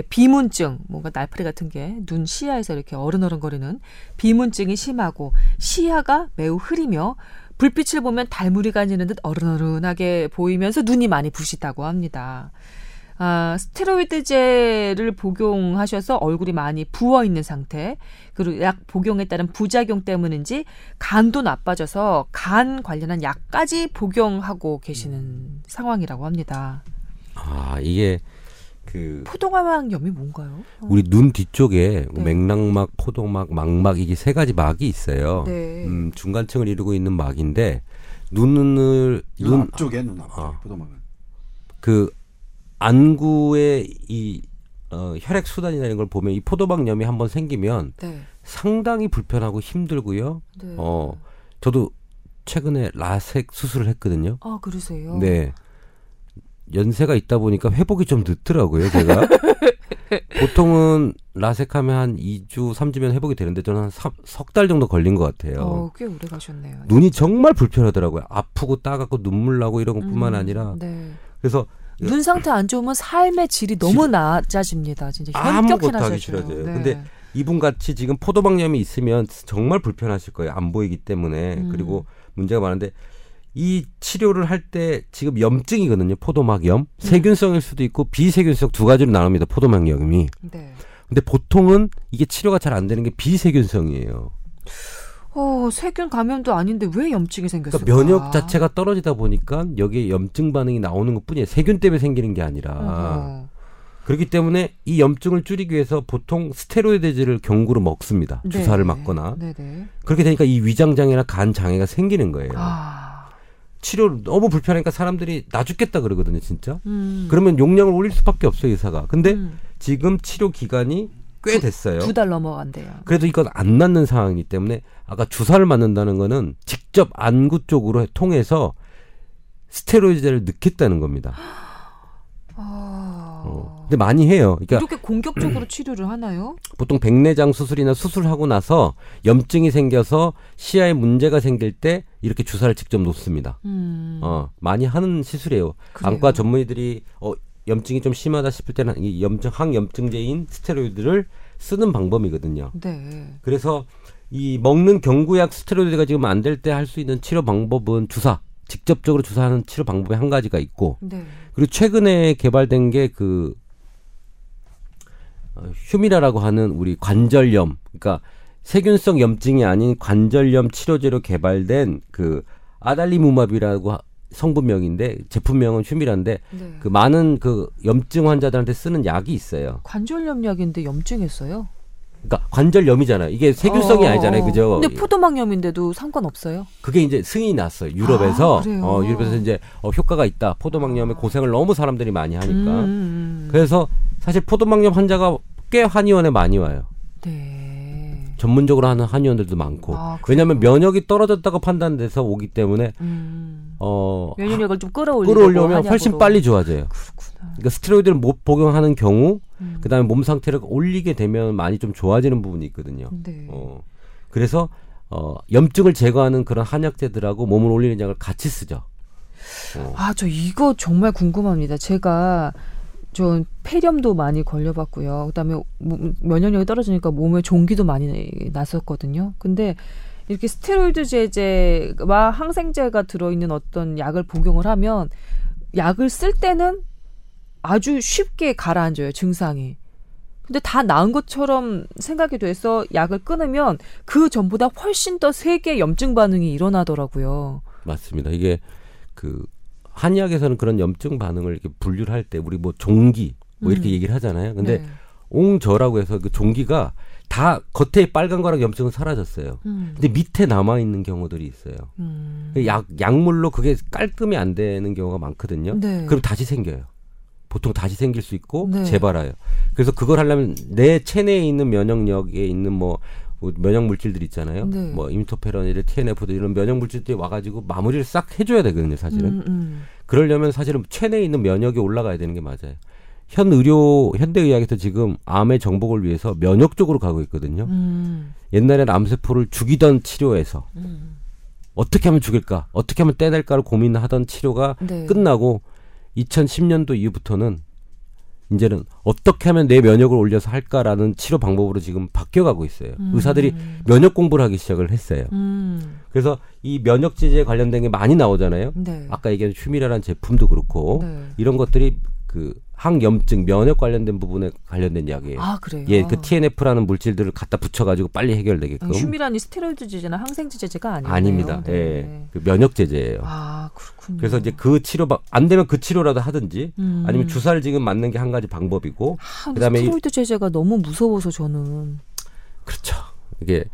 비문증, 뭔가 날파리 같은 게 눈 시야에서 이렇게 어른어른거리는 비문증이 심하고 시야가 매우 흐리며 불빛을 보면 달무리가 지는 듯 어른어른하게 보이면서 눈이 많이 부시다고 합니다. 아, 스테로이드제를 복용하셔서 얼굴이 많이 부어 있는 상태, 그리고 약 복용에 따른 부작용 때문인지 간도 나빠져서 간 관련한 약까지 복용하고 계시는 음. 상황이라고 합니다. 아, 이게 그 포도막염이 뭔가요? 우리 눈 뒤쪽에 네. 맥락막, 포도막, 망막 이게 세 가지 막이 있어요. 네. 음, 중간층을 이루고 있는 막인데 눈을 눈 앞쪽에 눈 앞. 어. 포도막은 그 안구의 이 어, 혈액 수단이나 이런 걸 보면 이 포도막염이 한번 생기면 네. 상당히 불편하고 힘들고요. 네. 어, 저도 최근에 라섹 수술을 했거든요. 아, 그러세요? 네. 연세가 있다 보니까 회복이 좀 늦더라고요, 제가. 보통은 라섹하면 한 2주, 3주면 회복이 되는데 저는 한 석 달 정도 걸린 것 같아요. 어, 꽤 오래 가셨네요. 눈이 정말 불편하더라고요. 아프고 따갑고 눈물 나고 이런 것뿐만 음, 아니라. 네. 그래서 눈 상태 안 좋으면 삶의 질이 너무 낮아집니다. 진짜 현격히 나셔져요. 네. 근데 이분 같이 지금 포도막염이 있으면 정말 불편하실 거예요. 안 보이기 때문에. 음. 그리고 문제가 많은데 이 치료를 할 때 지금 염증이거든요. 포도막염. 음. 세균성일 수도 있고 비세균성 두 가지로 나눕니다. 포도막염이. 네. 근데 보통은 이게 치료가 잘 안 되는 게 비세균성이에요. 어, 세균 감염도 아닌데 왜 염증이 생겼을까? 그러니까 면역 자체가 떨어지다 보니까 여기에 염증 반응이 나오는 것뿐이에요. 세균 때문에 생기는 게 아니라. 어허. 그렇기 때문에 이 염증을 줄이기 위해서 보통 스테로이드제를 경구로 먹습니다. 네. 주사를 맞거나. 네네. 네. 그렇게 되니까 이 위장 장애나 간 장애가 생기는 거예요. 아. 치료 너무 불편하니까 사람들이 나 죽겠다 그러거든요, 진짜. 음. 그러면 용량을 올릴 수밖에 없어요, 의사가. 근데 음. 지금 치료 기간이 꽤 됐어요. 두 달 넘어간대요. 그래도 이건 안 낫는 상황이기 때문에 아까 주사를 맞는다는 거는 직접 안구 쪽으로 통해서 스테로이드를 넣겠다는 겁니다. 아... 어. 근데 많이 해요. 그러니까 이렇게 공격적으로 치료를 하나요? 보통 백내장 수술이나 수술하고 나서 염증이 생겨서 시야에 문제가 생길 때 이렇게 주사를 직접 놓습니다. 음... 어, 많이 하는 시술이에요. 그래요? 안과 전문의들이 어, 염증이 좀 심하다 싶을 때는 이 염증 항염증제인 스테로이드를 쓰는 방법이거든요. 네. 그래서 이 먹는 경구약 스테로이드가 지금 안 될 때 할 수 있는 치료 방법은 주사. 직접적으로 주사하는 치료 방법이 한 가지가 있고 네. 그리고 최근에 개발된 게그 어, 휴미라라고 하는 우리 관절염 그러니까 세균성 염증이 아닌 관절염 치료제로 개발된 그 아달리무마비라고 성분명인데 제품명은 휴미라인데 네. 그 많은 그 염증 환자들한테 쓰는 약이 있어요. 관절염 약인데 염증했어요? 그러니까 관절염이잖아요. 이게 세균성이 어, 아니잖아요, 그죠? 근데 포도막염인데도 상관없어요? 그게 이제 승인이 났어요. 유럽에서 아, 어, 유럽에서 이제 어, 효과가 있다. 포도막염에 고생을 너무 사람들이 많이 하니까. 음, 음, 음. 그래서 사실 포도막염 환자가 꽤 한의원에 많이 와요. 네. 전문적으로 하는 한의원들도 많고 아, 왜냐하면 면역이 떨어졌다고 판단돼서 오기 때문에 음. 어 면역력을 좀 한약으로. 훨씬 빨리 좋아져요. 그렇구나. 그러니까 스테로이드를 못 복용하는 경우 음. 그다음에 몸 상태를 올리게 되면 많이 좀 좋아지는 부분이 있거든요. 네. 어 그래서 어 염증을 제거하는 그런 한약제들하고 몸을 올리는 약을 같이 쓰죠. 어. 아 저 이거 정말 궁금합니다. 제가 좀 폐렴도 많이 걸려봤고요. 그다음에 면역력이 떨어지니까 몸에 종기도 많이 났었거든요. 근데 이렇게 스테로이드 제제와 항생제가 들어있는 어떤 약을 복용을 하면 약을 쓸 때는 아주 쉽게 가라앉아요 증상이. 근데 다 나은 것처럼 생각이 돼서 약을 끊으면 그 전보다 훨씬 더 세게 염증 반응이 일어나더라고요. 맞습니다. 이게 그 한의학에서는 그런 염증 반응을 이렇게 분류를 할 때 우리 뭐 종기 뭐 이렇게 음. 얘기를 하잖아요. 근데 네. 옹저라고 해서 그 종기가 다 겉에 빨간 거랑 염증은 사라졌어요. 음. 근데 밑에 남아 있는 경우들이 있어요. 음. 그약 약물로 그게 깔끔히 안 되는 경우가 많거든요. 네. 그럼 다시 생겨요. 보통 다시 생길 수 있고 네. 재발해요. 그래서 그걸 하려면 내 체내에 있는 면역력에 있는 뭐뭐 면역 물질들 있잖아요. 네. 뭐 임토페론, TNF도 이런 면역 물질들이 와가지고 마무리를 싹 해줘야 되거든요, 사실은. 음, 음. 그러려면 사실은 체내에 있는 면역이 올라가야 되는 게 맞아요. 현 의료 현대 의학에서 지금 암의 정복을 위해서 면역 쪽으로 가고 있거든요. 음. 옛날에는 암세포를 죽이던 치료에서 음. 어떻게 하면 죽일까, 어떻게 하면 떼낼까를 고민하던 치료가 네. 끝나고 2010년도 이후부터는 이제는 어떻게 하면 내 면역을 올려서 할까라는 치료 방법으로 지금 바뀌어가고 있어요. 음. 의사들이 면역 공부를 하기 시작을 했어요. 음. 그래서 이 면역 제제에 관련된 게 많이 나오잖아요. 네. 아까 얘기한 휴미라라는 제품도 그렇고 네. 이런 것들이 그 항염증 면역 관련된 부분에 관련된 이야기예요. 아 그래요? 예, 그 TNF라는 물질들을 갖다 붙여가지고 빨리 해결되게끔. 휴미란이 스테로이드 제제나 항생제 제제가 아니에요. 아닙니다. 네. 예, 그 면역 제제예요. 아 그렇군요. 그래서 이제 그 치료 안 되면 그 치료라도 하든지 음. 아니면 주사를 지금 맞는 게 한 가지 방법이고. 아, 그다음에 스테로이드 제제가 너무 무서워서 저는. 그렇죠. 이게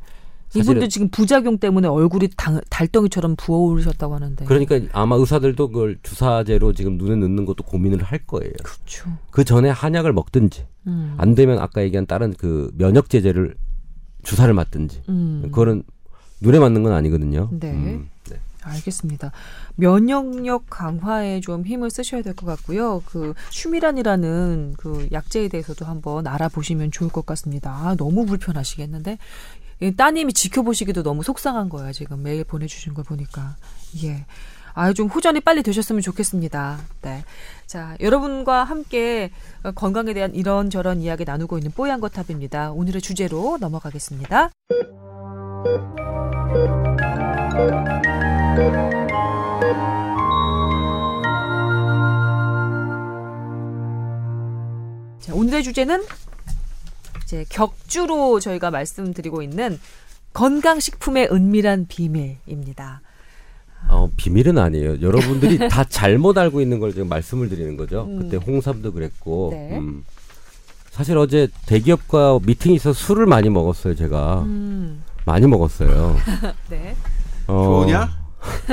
이분도 지금 부작용 때문에 얼굴이 당, 달덩이처럼 부어오르셨다고 하는데. 그러니까 아마 의사들도 그걸 주사제로 지금 눈에 넣는 것도 고민을 할 거예요. 그렇죠. 그 전에 한약을 먹든지 음. 안 되면 아까 얘기한 다른 그 면역 제제를 주사를 맞든지 음. 그거는 눈에 맞는 건 아니거든요. 네. 음. 네. 알겠습니다. 면역력 강화에 좀 힘을 쓰셔야 될 것 같고요. 그 슈미란이라는 그 약제에 대해서도 한번 알아보시면 좋을 것 같습니다. 아, 너무 불편하시겠는데 따님이 지켜보시기도 너무 속상한 거예요. 지금 메일 보내주신 걸 보니까. 예. 아유, 좀 호전이 빨리 되셨으면 좋겠습니다. 네. 자, 여러분과 함께 건강에 대한 이런저런 이야기 나누고 있는 뽀얀 거탑입니다. 오늘의 주제로 넘어가겠습니다. 자, 오늘의 주제는 이제 격주로 저희가 말씀드리고 있는 건강식품의 은밀한 비밀입니다. 어, 비밀은 아니에요. 여러분들이 다 잘못 알고 있는 걸 지금 말씀을 드리는 거죠. 음. 그때 홍삼도 그랬고. 네. 음. 사실 어제 대기업과 미팅이 있어서 술을 많이 먹었어요, 제가. 음. 많이 먹었어요. 네. 어, 좋으냐?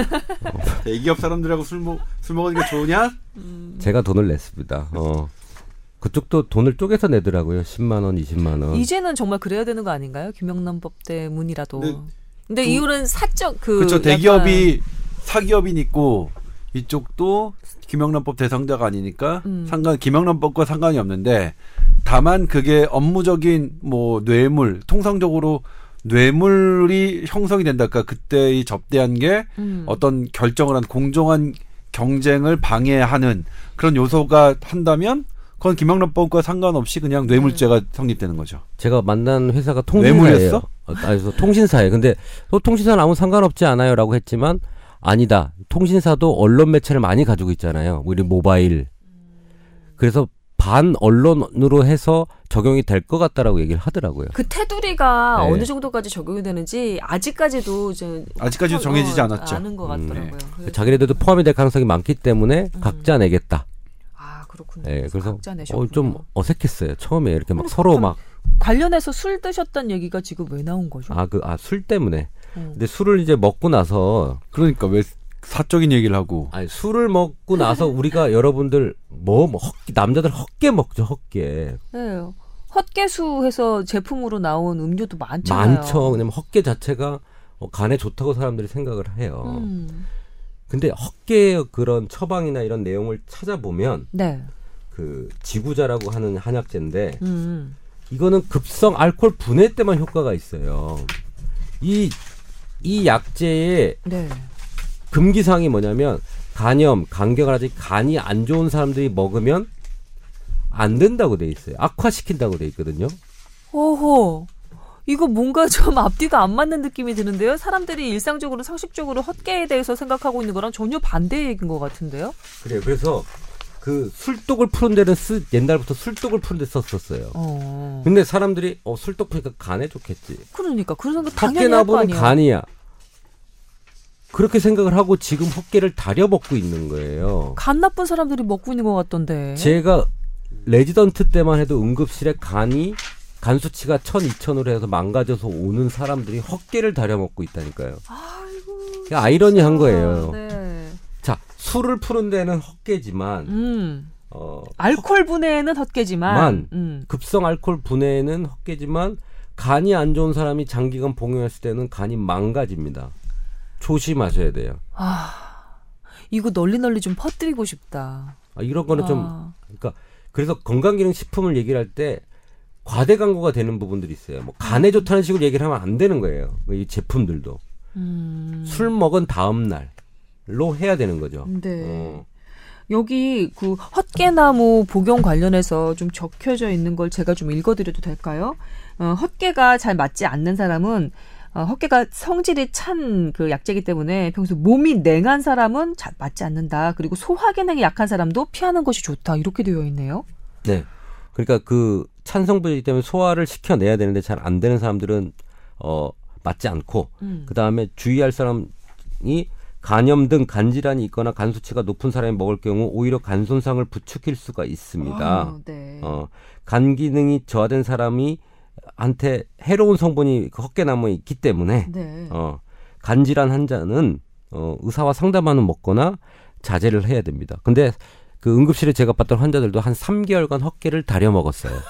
대기업 사람들하고 술, 먹, 술 먹으니까 좋으냐? 음. 제가 돈을 냈습니다. 어. 그쪽도 돈을 쪼개서 내더라고요. 10만 원, 20만 원. 이제는 정말 그래야 되는 거 아닌가요? 김영란법 때문이라도. 네. 근데 그, 이율은 사적 그 그렇죠. 대기업이 사기업인 있고 이쪽도 김영란법 대상자가 아니니까 음. 상관 김영란법과 상관이 없는데 다만 그게 업무적인 뭐 뇌물 통상적으로 뇌물이 형성이 된다. 그러니까 그때 이 접대한 게 음. 어떤 결정을 한 공정한 경쟁을 방해하는 그런 요소가 한다면 그건 김영란법과 상관없이 그냥 뇌물죄가 네. 성립되는 거죠. 제가 만난 회사가 통신사예요. 어, 아니, 통신사에 근데 통신사는 아무 상관없지 않아요라고 했지만 아니다. 통신사도 언론 매체를 많이 가지고 있잖아요. 우리 모바일. 그래서 반 언론으로 해서 적용이 될 것 같다라고 얘기를 하더라고요. 그 테두리가 네. 어느 정도까지 적용이 되는지 아직까지도 아직까지도 정해지지 어, 않았죠. 않은 것 같더라고요. 음, 네. 자기네들도 포함이 될 가능성이 많기 때문에 음. 각자 내겠다. 아 그렇군요. 네, 그래서 어, 좀 어색했어요. 처음에 이렇게 막 서로 막 관련해서 술 드셨다는 얘기가 지금 왜 나온 거죠? 아 그 아 술 때문에. 음. 근데 술을 이제 먹고 나서 그러니까 왜 사적인 얘기를 하고. 아니 술을 먹고 나서 우리가 여러분들 뭐, 뭐 헛개 남자들 헛개 먹죠 헛개. 네. 헛개수 해서 제품으로 나온 음료도 많잖아요. 많죠. 왜냐면 헛개 자체가 어, 간에 좋다고 사람들이 생각을 해요. 음. 근데 헛개의 그런 처방이나 이런 내용을 찾아보면 네. 그 지구자라고 하는 한약재인데 음. 이거는 급성 알코올 분해 때만 효과가 있어요. 이 이 약재의 네. 금기사항이 뭐냐면 간염, 간경을하지 간이 안 좋은 사람들이 먹으면 안 된다고 돼 있어요. 악화시킨다고 돼 있거든요. 오호. 이거 뭔가 좀 앞뒤가 안 맞는 느낌이 드는데요. 사람들이 일상적으로 상식적으로 헛개에 대해서 생각하고 있는 거랑 전혀 반대 얘기인 것 같은데요. 그래요. 그래서 그 술독을 푸는 데는 쓰, 옛날부터 술독을 푸는 데 썼었어요. 어. 근데 사람들이 어 술독 푸니까 간에 좋겠지. 그러니까 그런 생각 당연히 헛개 나보면 간이야. 그렇게 생각을 하고 지금 헛개를 다려 먹고 있는 거예요. 간 나쁜 사람들이 먹고 있는 것 같던데. 제가 레지던트 때만 해도 응급실에 간이 간 수치가 천, 이천으로 해서 망가져서 오는 사람들이 헛개를 다려 먹고 있다니까요. 아이고. 아이러니한 거예요. 네. 자, 술을 푸는 데는 헛개지만 음. 어, 알코올 분해는 헛개지만 음. 급성 알코올 분해는 헛개지만 간이 안 좋은 사람이 장기간 복용했을 때는 간이 망가집니다. 조심하셔야 돼요. 아, 이거 널리 널리 좀 퍼뜨리고 싶다. 아, 이런 거는 아. 좀, 그러니까, 그래서 건강기능식품을 얘기를 할 때 과대 광고가 되는 부분들이 있어요. 뭐 간에 음. 좋다는 식으로 얘기를 하면 안 되는 거예요. 이 제품들도. 음. 술 먹은 다음 날로 해야 되는 거죠. 네. 어. 여기 그 헛개나무 복용 관련해서 좀 적혀져 있는 걸 제가 좀 읽어드려도 될까요? 어, 헛개가 잘 맞지 않는 사람은 어, 헛개가 성질이 찬 그 약재이기 때문에 평소 몸이 냉한 사람은 잘 맞지 않는다. 그리고 소화 기능이 약한 사람도 피하는 것이 좋다. 이렇게 되어 있네요. 네. 그러니까 그 찬 성분이기 때문에 소화를 시켜내야 되는데 잘 안 되는 사람들은 어 맞지 않고 음. 그 다음에 주의할 사람이 간염 등 간질환이 있거나 간 수치가 높은 사람이 먹을 경우 오히려 간 손상을 부추길 수가 있습니다. 아, 네. 어, 간 기능이 저하된 사람이 한테 해로운 성분이 헛개나무에 있기 때문에 네. 어, 간질환 환자는 어, 의사와 상담하는 먹거나 자제를 해야 됩니다. 근데 그 응급실에 제가 봤던 환자들도 한 3개월간 헛개를 다려 먹었어요.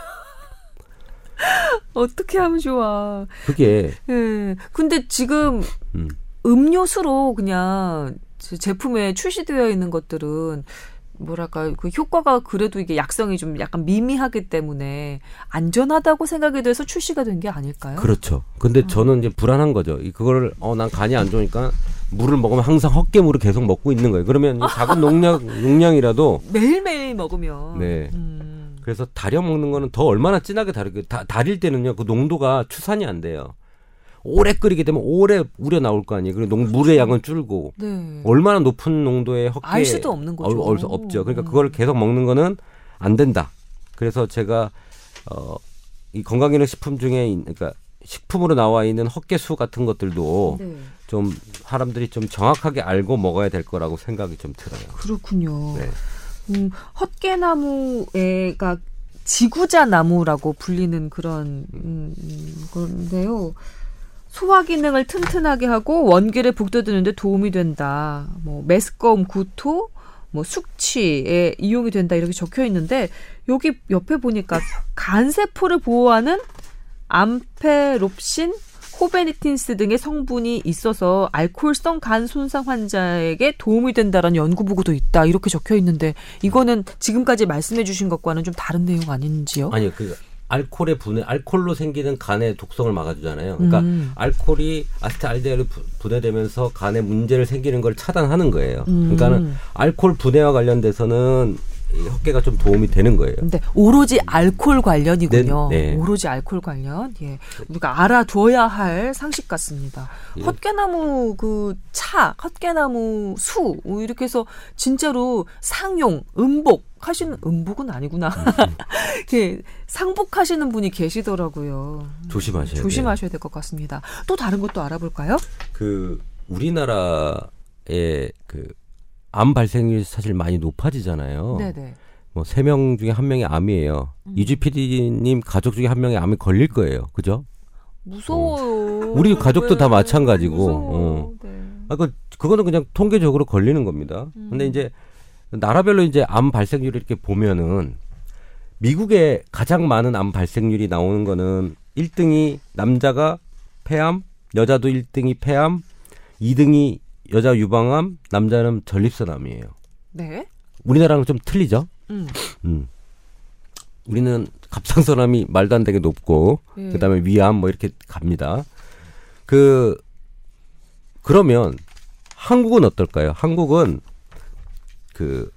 어떻게 하면 좋아. 그게. 예. 네. 근데 지금 음. 음료수로 그냥 제품에 출시되어 있는 것들은 뭐랄까 그 효과가 그래도 이게 약성이 좀 약간 미미하기 때문에 안전하다고 생각이 돼서 출시가 된 게 아닐까요? 그렇죠. 근데 어. 저는 이제 불안한 거죠. 그걸 어난 간이 안 좋으니까 물을 먹으면 항상 헛개물을 계속 먹고 있는 거예요. 그러면 작은 농량 용량이라도 매일매일 먹으면 네. 음. 그래서 다려 먹는 거는 더 얼마나 진하게 다르게 다, 다릴 때는요 그 농도가 추산이 안 돼요. 오래 끓이게 되면 오래 우려 나올 거 아니에요. 그리고 농, 물의 양은 줄고 네. 얼마나 높은 농도의 헛개 알 수도 없는 거죠. 어, 어, 없죠. 그러니까 그걸 계속 먹는 거는 안 된다. 그래서 제가 어, 이 건강기능식품 중에 그러니까 식품으로 나와 있는 헛개수 같은 것들도 네. 좀 사람들이 좀 정확하게 알고 먹어야 될 거라고 생각이 좀 들어요. 그렇군요. 네. 음, 헛개나무가 지구자 나무라고 불리는 그런 음, 건데요. 소화 기능을 튼튼하게 하고 원기를 북돋우는데 도움이 된다. 뭐 메스꺼움 구토, 뭐 숙취에 이용이 된다 이렇게 적혀 있는데 여기 옆에 보니까 간 세포를 보호하는 암페롭신 호베니틴스 등의 성분이 있어서 알코올성 간 손상 환자에게 도움이 된다라는 연구 보고도 있다 이렇게 적혀 있는데 이거는 지금까지 말씀해 주신 것과는 좀 다른 내용 아닌지요? 아니요. 그 알코올의 분해, 알코올로 생기는 간의 독성을 막아주잖아요. 그러니까 음. 알코올이 아세트알데히드로 분해되면서 간에 문제를 생기는 걸 차단하는 거예요. 음. 그러니까는 알코올 분해와 관련돼서는 헛개가 좀 도움이 되는 거예요. 근데 오로지 알코올 관련이군요. 네, 네. 오로지 알코올 관련. 예. 우리가 알아둬야 할 상식 같습니다. 예. 헛개나무 그 차, 헛개나무 수뭐 이렇게 해서 진짜로 상용, 음복 하시는 음복은 아니구나. 예, 상복하시는 분이 계시더라고요. 조심하셔야 조심하셔야 될 것 같습니다. 또 다른 것도 알아볼까요? 그 우리나라의 그 암 발생률이 사실 많이 높아지잖아요. 네네. 뭐 세 명 중에 한 명이 암이에요. 음. 이주 PD님 가족 중에 한 명이 암에 걸릴 거예요. 그죠? 무서워요. 어. 우리 가족도 네. 다 마찬가지고. 어. 네. 아, 그, 그거는 그냥 통계적으로 걸리는 겁니다. 음. 근데 이제 나라별로 이제 암 발생률을 이렇게 보면은 미국에 가장 많은 암 발생률이 나오는 거는 1등이 남자가 폐암, 여자도 1등이 폐암, 2등이 여자 유방암, 남자는 전립선암이에요. 네. 우리나라랑 좀 틀리죠? 음. 음. 우리는 갑상선암이 말도 안 되게 높고 예. 그다음에 위암 뭐 이렇게 갑니다. 그 그러면 한국은 어떨까요? 한국은 그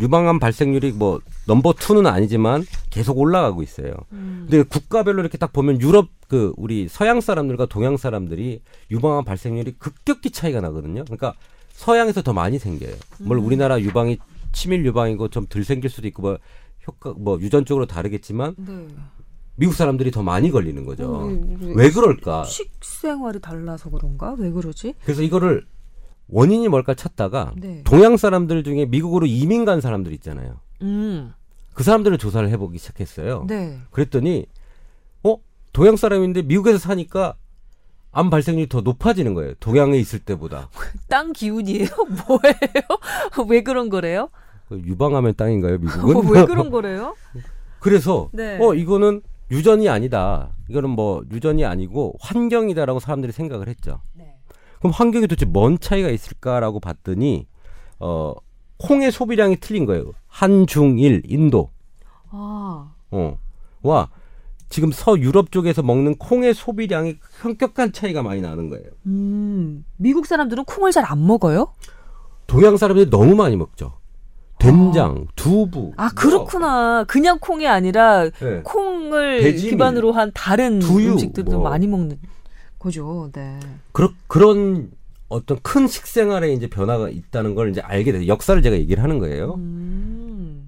유방암 발생률이 뭐 넘버 투는 아니지만 계속 올라가고 있어요. 음. 근데 국가별로 이렇게 딱 보면 유럽 그 우리 서양 사람들과 동양 사람들이 유방암 발생률이 급격히 차이가 나거든요. 그러니까 서양에서 더 많이 생겨요. 물론 음. 우리나라 유방이 치밀 유방이고 좀 덜 생길 수도 있고 뭐 효과 뭐 유전적으로 다르겠지만 네. 미국 사람들이 더 많이 걸리는 거죠. 어, 왜, 왜 그럴까? 식생활이 달라서 그런가? 왜 그러지? 그래서 이거를 원인이 뭘까 찾다가 네. 동양 사람들 중에 미국으로 이민 간 사람들 있잖아요. 음. 그 사람들을 조사를 해보기 시작했어요. 네. 그랬더니 어 동양 사람인데 미국에서 사니까 암 발생률이 더 높아지는 거예요. 동양에 있을 때보다. 땅 기운이에요? 뭐예요? 왜 그런 거래요? 그 유방암의 땅인가요, 미국은? 왜 그런 거래요? 그래서 네. 어 이거는 유전이 아니다. 이거는 뭐 유전이 아니고 환경이다라고 사람들이 생각을 했죠. 네. 그럼 환경이 도대체 뭔 차이가 있을까라고 봤더니 어 콩의 소비량이 틀린 거예요. 한중일 인도. 아. 어. 와 지금 서유럽 쪽에서 먹는 콩의 소비량이 현격한 차이가 많이 나는 거예요. 음. 미국 사람들은 콩을 잘 안 먹어요? 동양 사람들이 너무 많이 먹죠. 된장, 아. 두부. 아 그렇구나. 그냥 콩이 아니라 네. 콩을 배지밀, 기반으로 한 다른 두유, 음식들도 뭐. 많이 먹는 그죠. 네. 그러, 그런 어떤 큰 식생활에 이제 변화가 있다는 걸 이제 알게 돼요. 역사를 제가 얘기를 하는 거예요. 음.